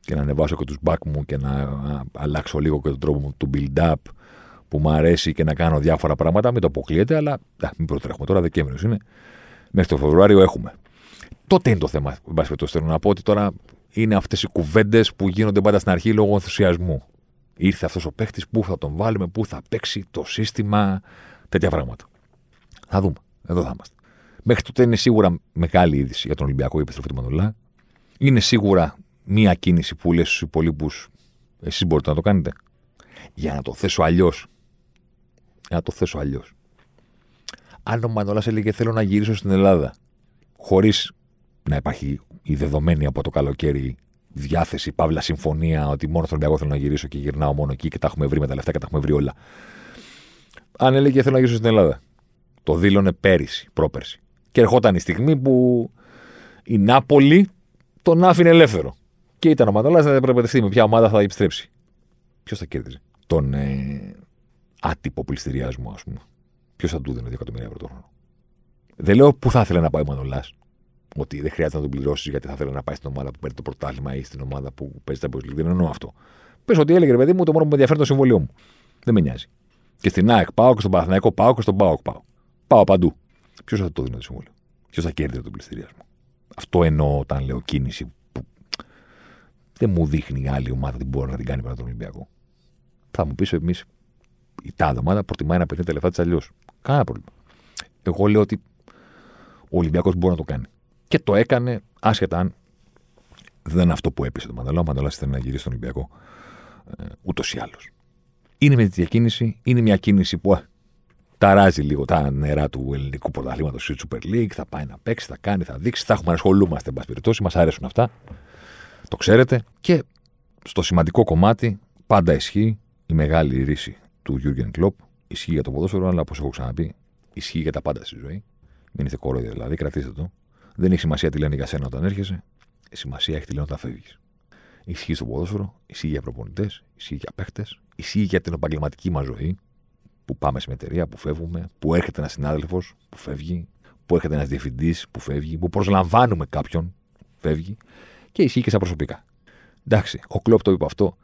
και να ανεβάσω και τους back μου και να αλλάξω λίγο και τον τρόπο μου του build-up που μου αρέσει και να κάνω διάφορα πράγματα. Μην το αποκλείεται, αλλά α, μην προτρέχουμε τώρα, Δεκέμβριος είναι. Μέχρι το Φεβρουάριο έχουμε. Τότε είναι το θέμα. Εν πάση θέλω να πω ότι τώρα είναι αυτές οι κουβέντες που γίνονται πάντα στην αρχή λόγω ενθουσιασμού. Ήρθε αυτός ο παίχτης, πού θα τον βάλουμε, πού θα παίξει το σύστημα, τέτοια πράγματα. Θα δούμε. Εδώ θα είμαστε. Μέχρι τότε είναι σίγουρα μεγάλη είδηση για τον Ολυμπιακό η επιστροφή του Μανολά. Είναι σίγουρα μία κίνηση που λες στους υπολείπους, εσείς μπορείτε να το κάνετε. Για να το θέσω αλλιώς. Για να το θέσω αλλιώς. Αν ο Μανολά έλεγε Θέλω να γυρίσω στην Ελλάδα, χωρίς να υπάρχει η δεδομένη από το καλοκαίρι διάθεση, παύλα συμφωνία ότι μόνο στον Ολυμπιακό θέλω να γυρίσω και γυρνάω μόνο εκεί και τα έχουμε βρει με τα λεφτά και τα έχουμε βρει όλα. Αν έλεγε Θέλω να γυρίσω στην Ελλάδα. Το δήλωνε πέρυσι, πρόπερσι. Και ερχόταν η στιγμή που η Νάπολη τον άφηνε ελεύθερο. Και ήταν ο Μαντολά να διαπραγματευτεί με ποια ομάδα θα επιστρέψει. Ποιος θα κέρδιζε; Τον ε, άτυπο πληστηριασμό, ας πούμε. Ποιος θα του δίνει 2 εκατομμύρια ευρώ το χρόνο; Δεν λέω πού θα ήθελε να πάει ο Μαντολάς. Ότι δεν χρειάζεται να τον πληρώσεις γιατί θα ήθελε να πάει στην ομάδα που παίρνει το πρωτάθλημα ή στην ομάδα που παίζει τα League. Δεν εννοώ αυτό. Πες ότι έλεγε ρε παιδί μου, το μόνο που με ενδιαφέρει το συμβολίο μου. Δεν με νοιάζει. Και στην ΑΕΚ πάω και στον Παναθηναϊκό πάω και στον ΠΑΟΚ πάω. Πάω παντού. Ποιος θα το δίνει το συμβόλαιο; Ποιος θα κέρδιζε τον πληστηριασμό; Αυτό εννοώ όταν λέω κίνηση που δεν μου δείχνει άλλη ομάδα την μπορεί να την κάνει παρά τον Ολυμπιακό. Θα μου πεις εμείς η τάδε ομάδα προτιμάει να παιχνίδι τα λεφτά της αλλιώς. Κανένα πρόβλημα. Εγώ λέω ότι ο Ολυμπιακός μπορεί να το κάνει. Και το έκανε άσχετα αν δεν είναι αυτό που έπεισε το Μανταλό. Ο Μανταλό ήθελε να γυρίσει στον Ολυμπιακό ε, ούτως ή άλλως. Είναι με τη διακίνηση, είναι μια κίνηση που ταράζει λίγο τα νερά του ελληνικού πρωταθλήματος στη Super League. Θα πάει να παίξει, θα κάνει, θα δείξει. Θα έχουμε να ασχολούμαστε, εν πάση περιπτώσει. Μας αρέσουν αυτά. Το ξέρετε. Και στο σημαντικό κομμάτι πάντα ισχύει η μεγάλη ρίση του Jurgen Klopp. Ισχύει για το ποδόσφαιρο, αλλά όπως έχω ξαναπεί, ισχύει για τα πάντα στη ζωή. Μην είστε κορόιδες δηλαδή, κρατήστε το. Δεν έχει σημασία τι λένε για σένα όταν έρχεσαι. Η σημασία έχει τι λένε όταν φεύγεις. Ισχύει στο ποδόσφαιρο, ισχύει για προπονητές, ισχύει για παίχτες, ισχύει για την επαγγελματική μας ζωή που πάμε σε εταιρεία, που φεύγουμε, που έρχεται ένας συνάδελφος που φεύγει, που έρχεται ένας διευθυντής που φεύγει, που προσλαμβάνουμε κάποιον φεύγει και ισχύει και στα προσωπικά. Εντάξει, ο Κλόπ το είπε αυτό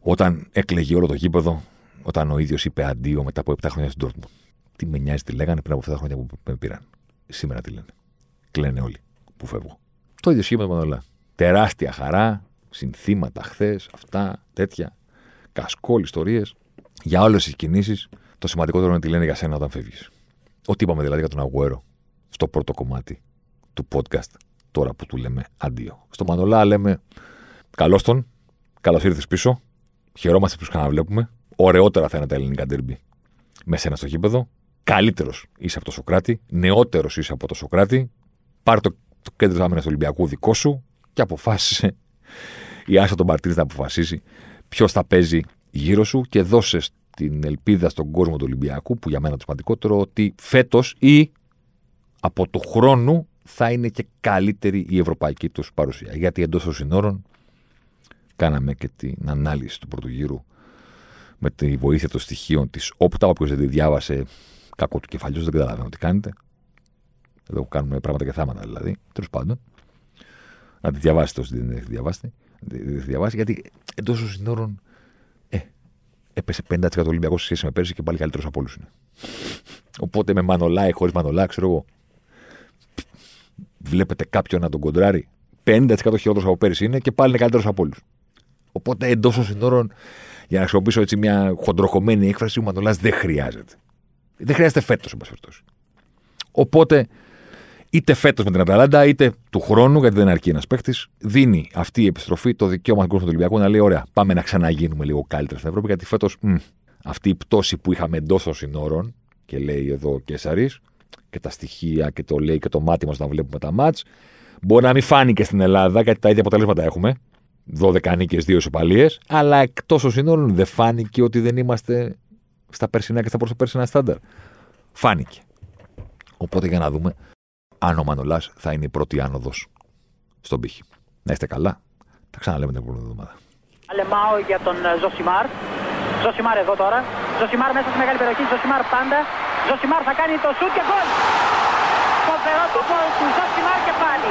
όταν έκλεγε όλο το γήπεδο, όταν ο ίδιος είπε αντίο μετά από 7 χρόνια στην Dortmund. Τι με νοιάζει, τι λέγανε πριν από 7 χρόνια που με πήραν. Σήμερα τι λένε. Κλαίνε όλοι που φεύγω. Το ίδιο σχήμα με τον Τεράστια χαρά, συνθήματα χθες, αυτά, τέτοια. Κασκόλ, ιστορίες για όλε τις κινήσεις, το σημαντικότερο είναι τι λένε για σένα όταν φεύγεις. Ό,τι είπαμε δηλαδή για τον Αγουέρο στο πρώτο κομμάτι του podcast, τώρα που του λέμε αντίο. Στο Μανολά λέμε καλώς τον, καλώς ήρθες πίσω. Χαιρόμαστε που ξαναβλέπουμε. Ωραιότερα θα είναι τα ελληνικά ντερμπι με σένα στο γήπεδο. Καλύτερος είσαι από το Σοκράτη. Νεότερος είσαι από το Σοκράτη. Πάρ το, το κέντρο άμυνας του Ολυμπιακού δικό σου και αποφάσισε η Άσο τον Μαρτίνη να αποφασίσει ποιος θα παίζει γύρω σου και δώσες την ελπίδα στον κόσμο του Ολυμπιακού, που για μένα το σημαντικότερο, ότι φέτος ή από το χρόνο θα είναι και καλύτερη η ευρωπαϊκή τους παρουσία. Γιατί εντός των συνόρων κάναμε και την ανάλυση του πρώτου γύρου με τη βοήθεια των στοιχείων της Όπτα. Όποιος δεν τη διάβασε, κακό του κεφαλιού, δεν καταλαβαίνω τι κάνετε. Εδώ κάνουμε πράγματα και θάματα δηλαδή. Τέλος πάντων. Να τη διαβάσετε όσοι δεν την έχετε διαβάσει. διαβάσει γιατί εντός των συνόρων ε, έπεσε 50% Ολυμπιακό σε σχέση με πέρσι και πάλι καλύτερος από όλους είναι. Οπότε με Μανολά ή χωρίς Μανολά, ξέρω εγώ. Βλέπετε κάποιον να τον κοντράρει. 50% χειρότερος από πέρσι είναι και πάλι είναι καλύτερος από όλους. Οπότε εντός των συνόρων, για να χρησιμοποιήσω έτσι μια χοντροχωμένη έκφραση, ο Μανολάς δεν χρειάζεται. Δεν χρειάζεται φέτος, εν πάση Οπότε, είτε φέτος με την Αταλάντα, είτε του χρόνου, γιατί δεν αρκεί ένας παίχτη, δίνει αυτή η επιστροφή το δικαίωμα του Ολυμπιακού να λέει: Ωραία, πάμε να ξαναγίνουμε λίγο καλύτερα στην Ευρώπη, γιατί φέτος αυτή η πτώση που είχαμε εντός των συνόρων, και λέει εδώ ο Κέσσαρη, και τα στοιχεία και το λέει και το μάτι μας όταν βλέπουμε τα μάτς, μπορεί να μην φάνηκε στην Ελλάδα, γιατί τα ίδια αποτελέσματα έχουμε. 12 νίκες, 2 ισοπαλίες, αλλά εκτός των συνόρων δεν φάνηκε ότι δεν είμαστε στα περσινά και στα προσωπέρσινα στάνταρ. Φάνηκε. Οπότε για να δούμε αν ο Μανολάς θα είναι η πρώτη άνοδος στον πύχη. Να είστε καλά. Τα ξαναλέμε την επόμενη εβδομάδα. Αλεμάω για τον ε, Ζωσιμάρ. Ζωσιμάρ εδώ τώρα. Ζωσιμάρ μέσα στη μεγάλη περιοχή. Ζωσιμάρ πάντα. Ζωσιμάρ θα κάνει το σουτ και γκολ. Φοβερό το γκολ του Ζωσιμάρ και πάλι.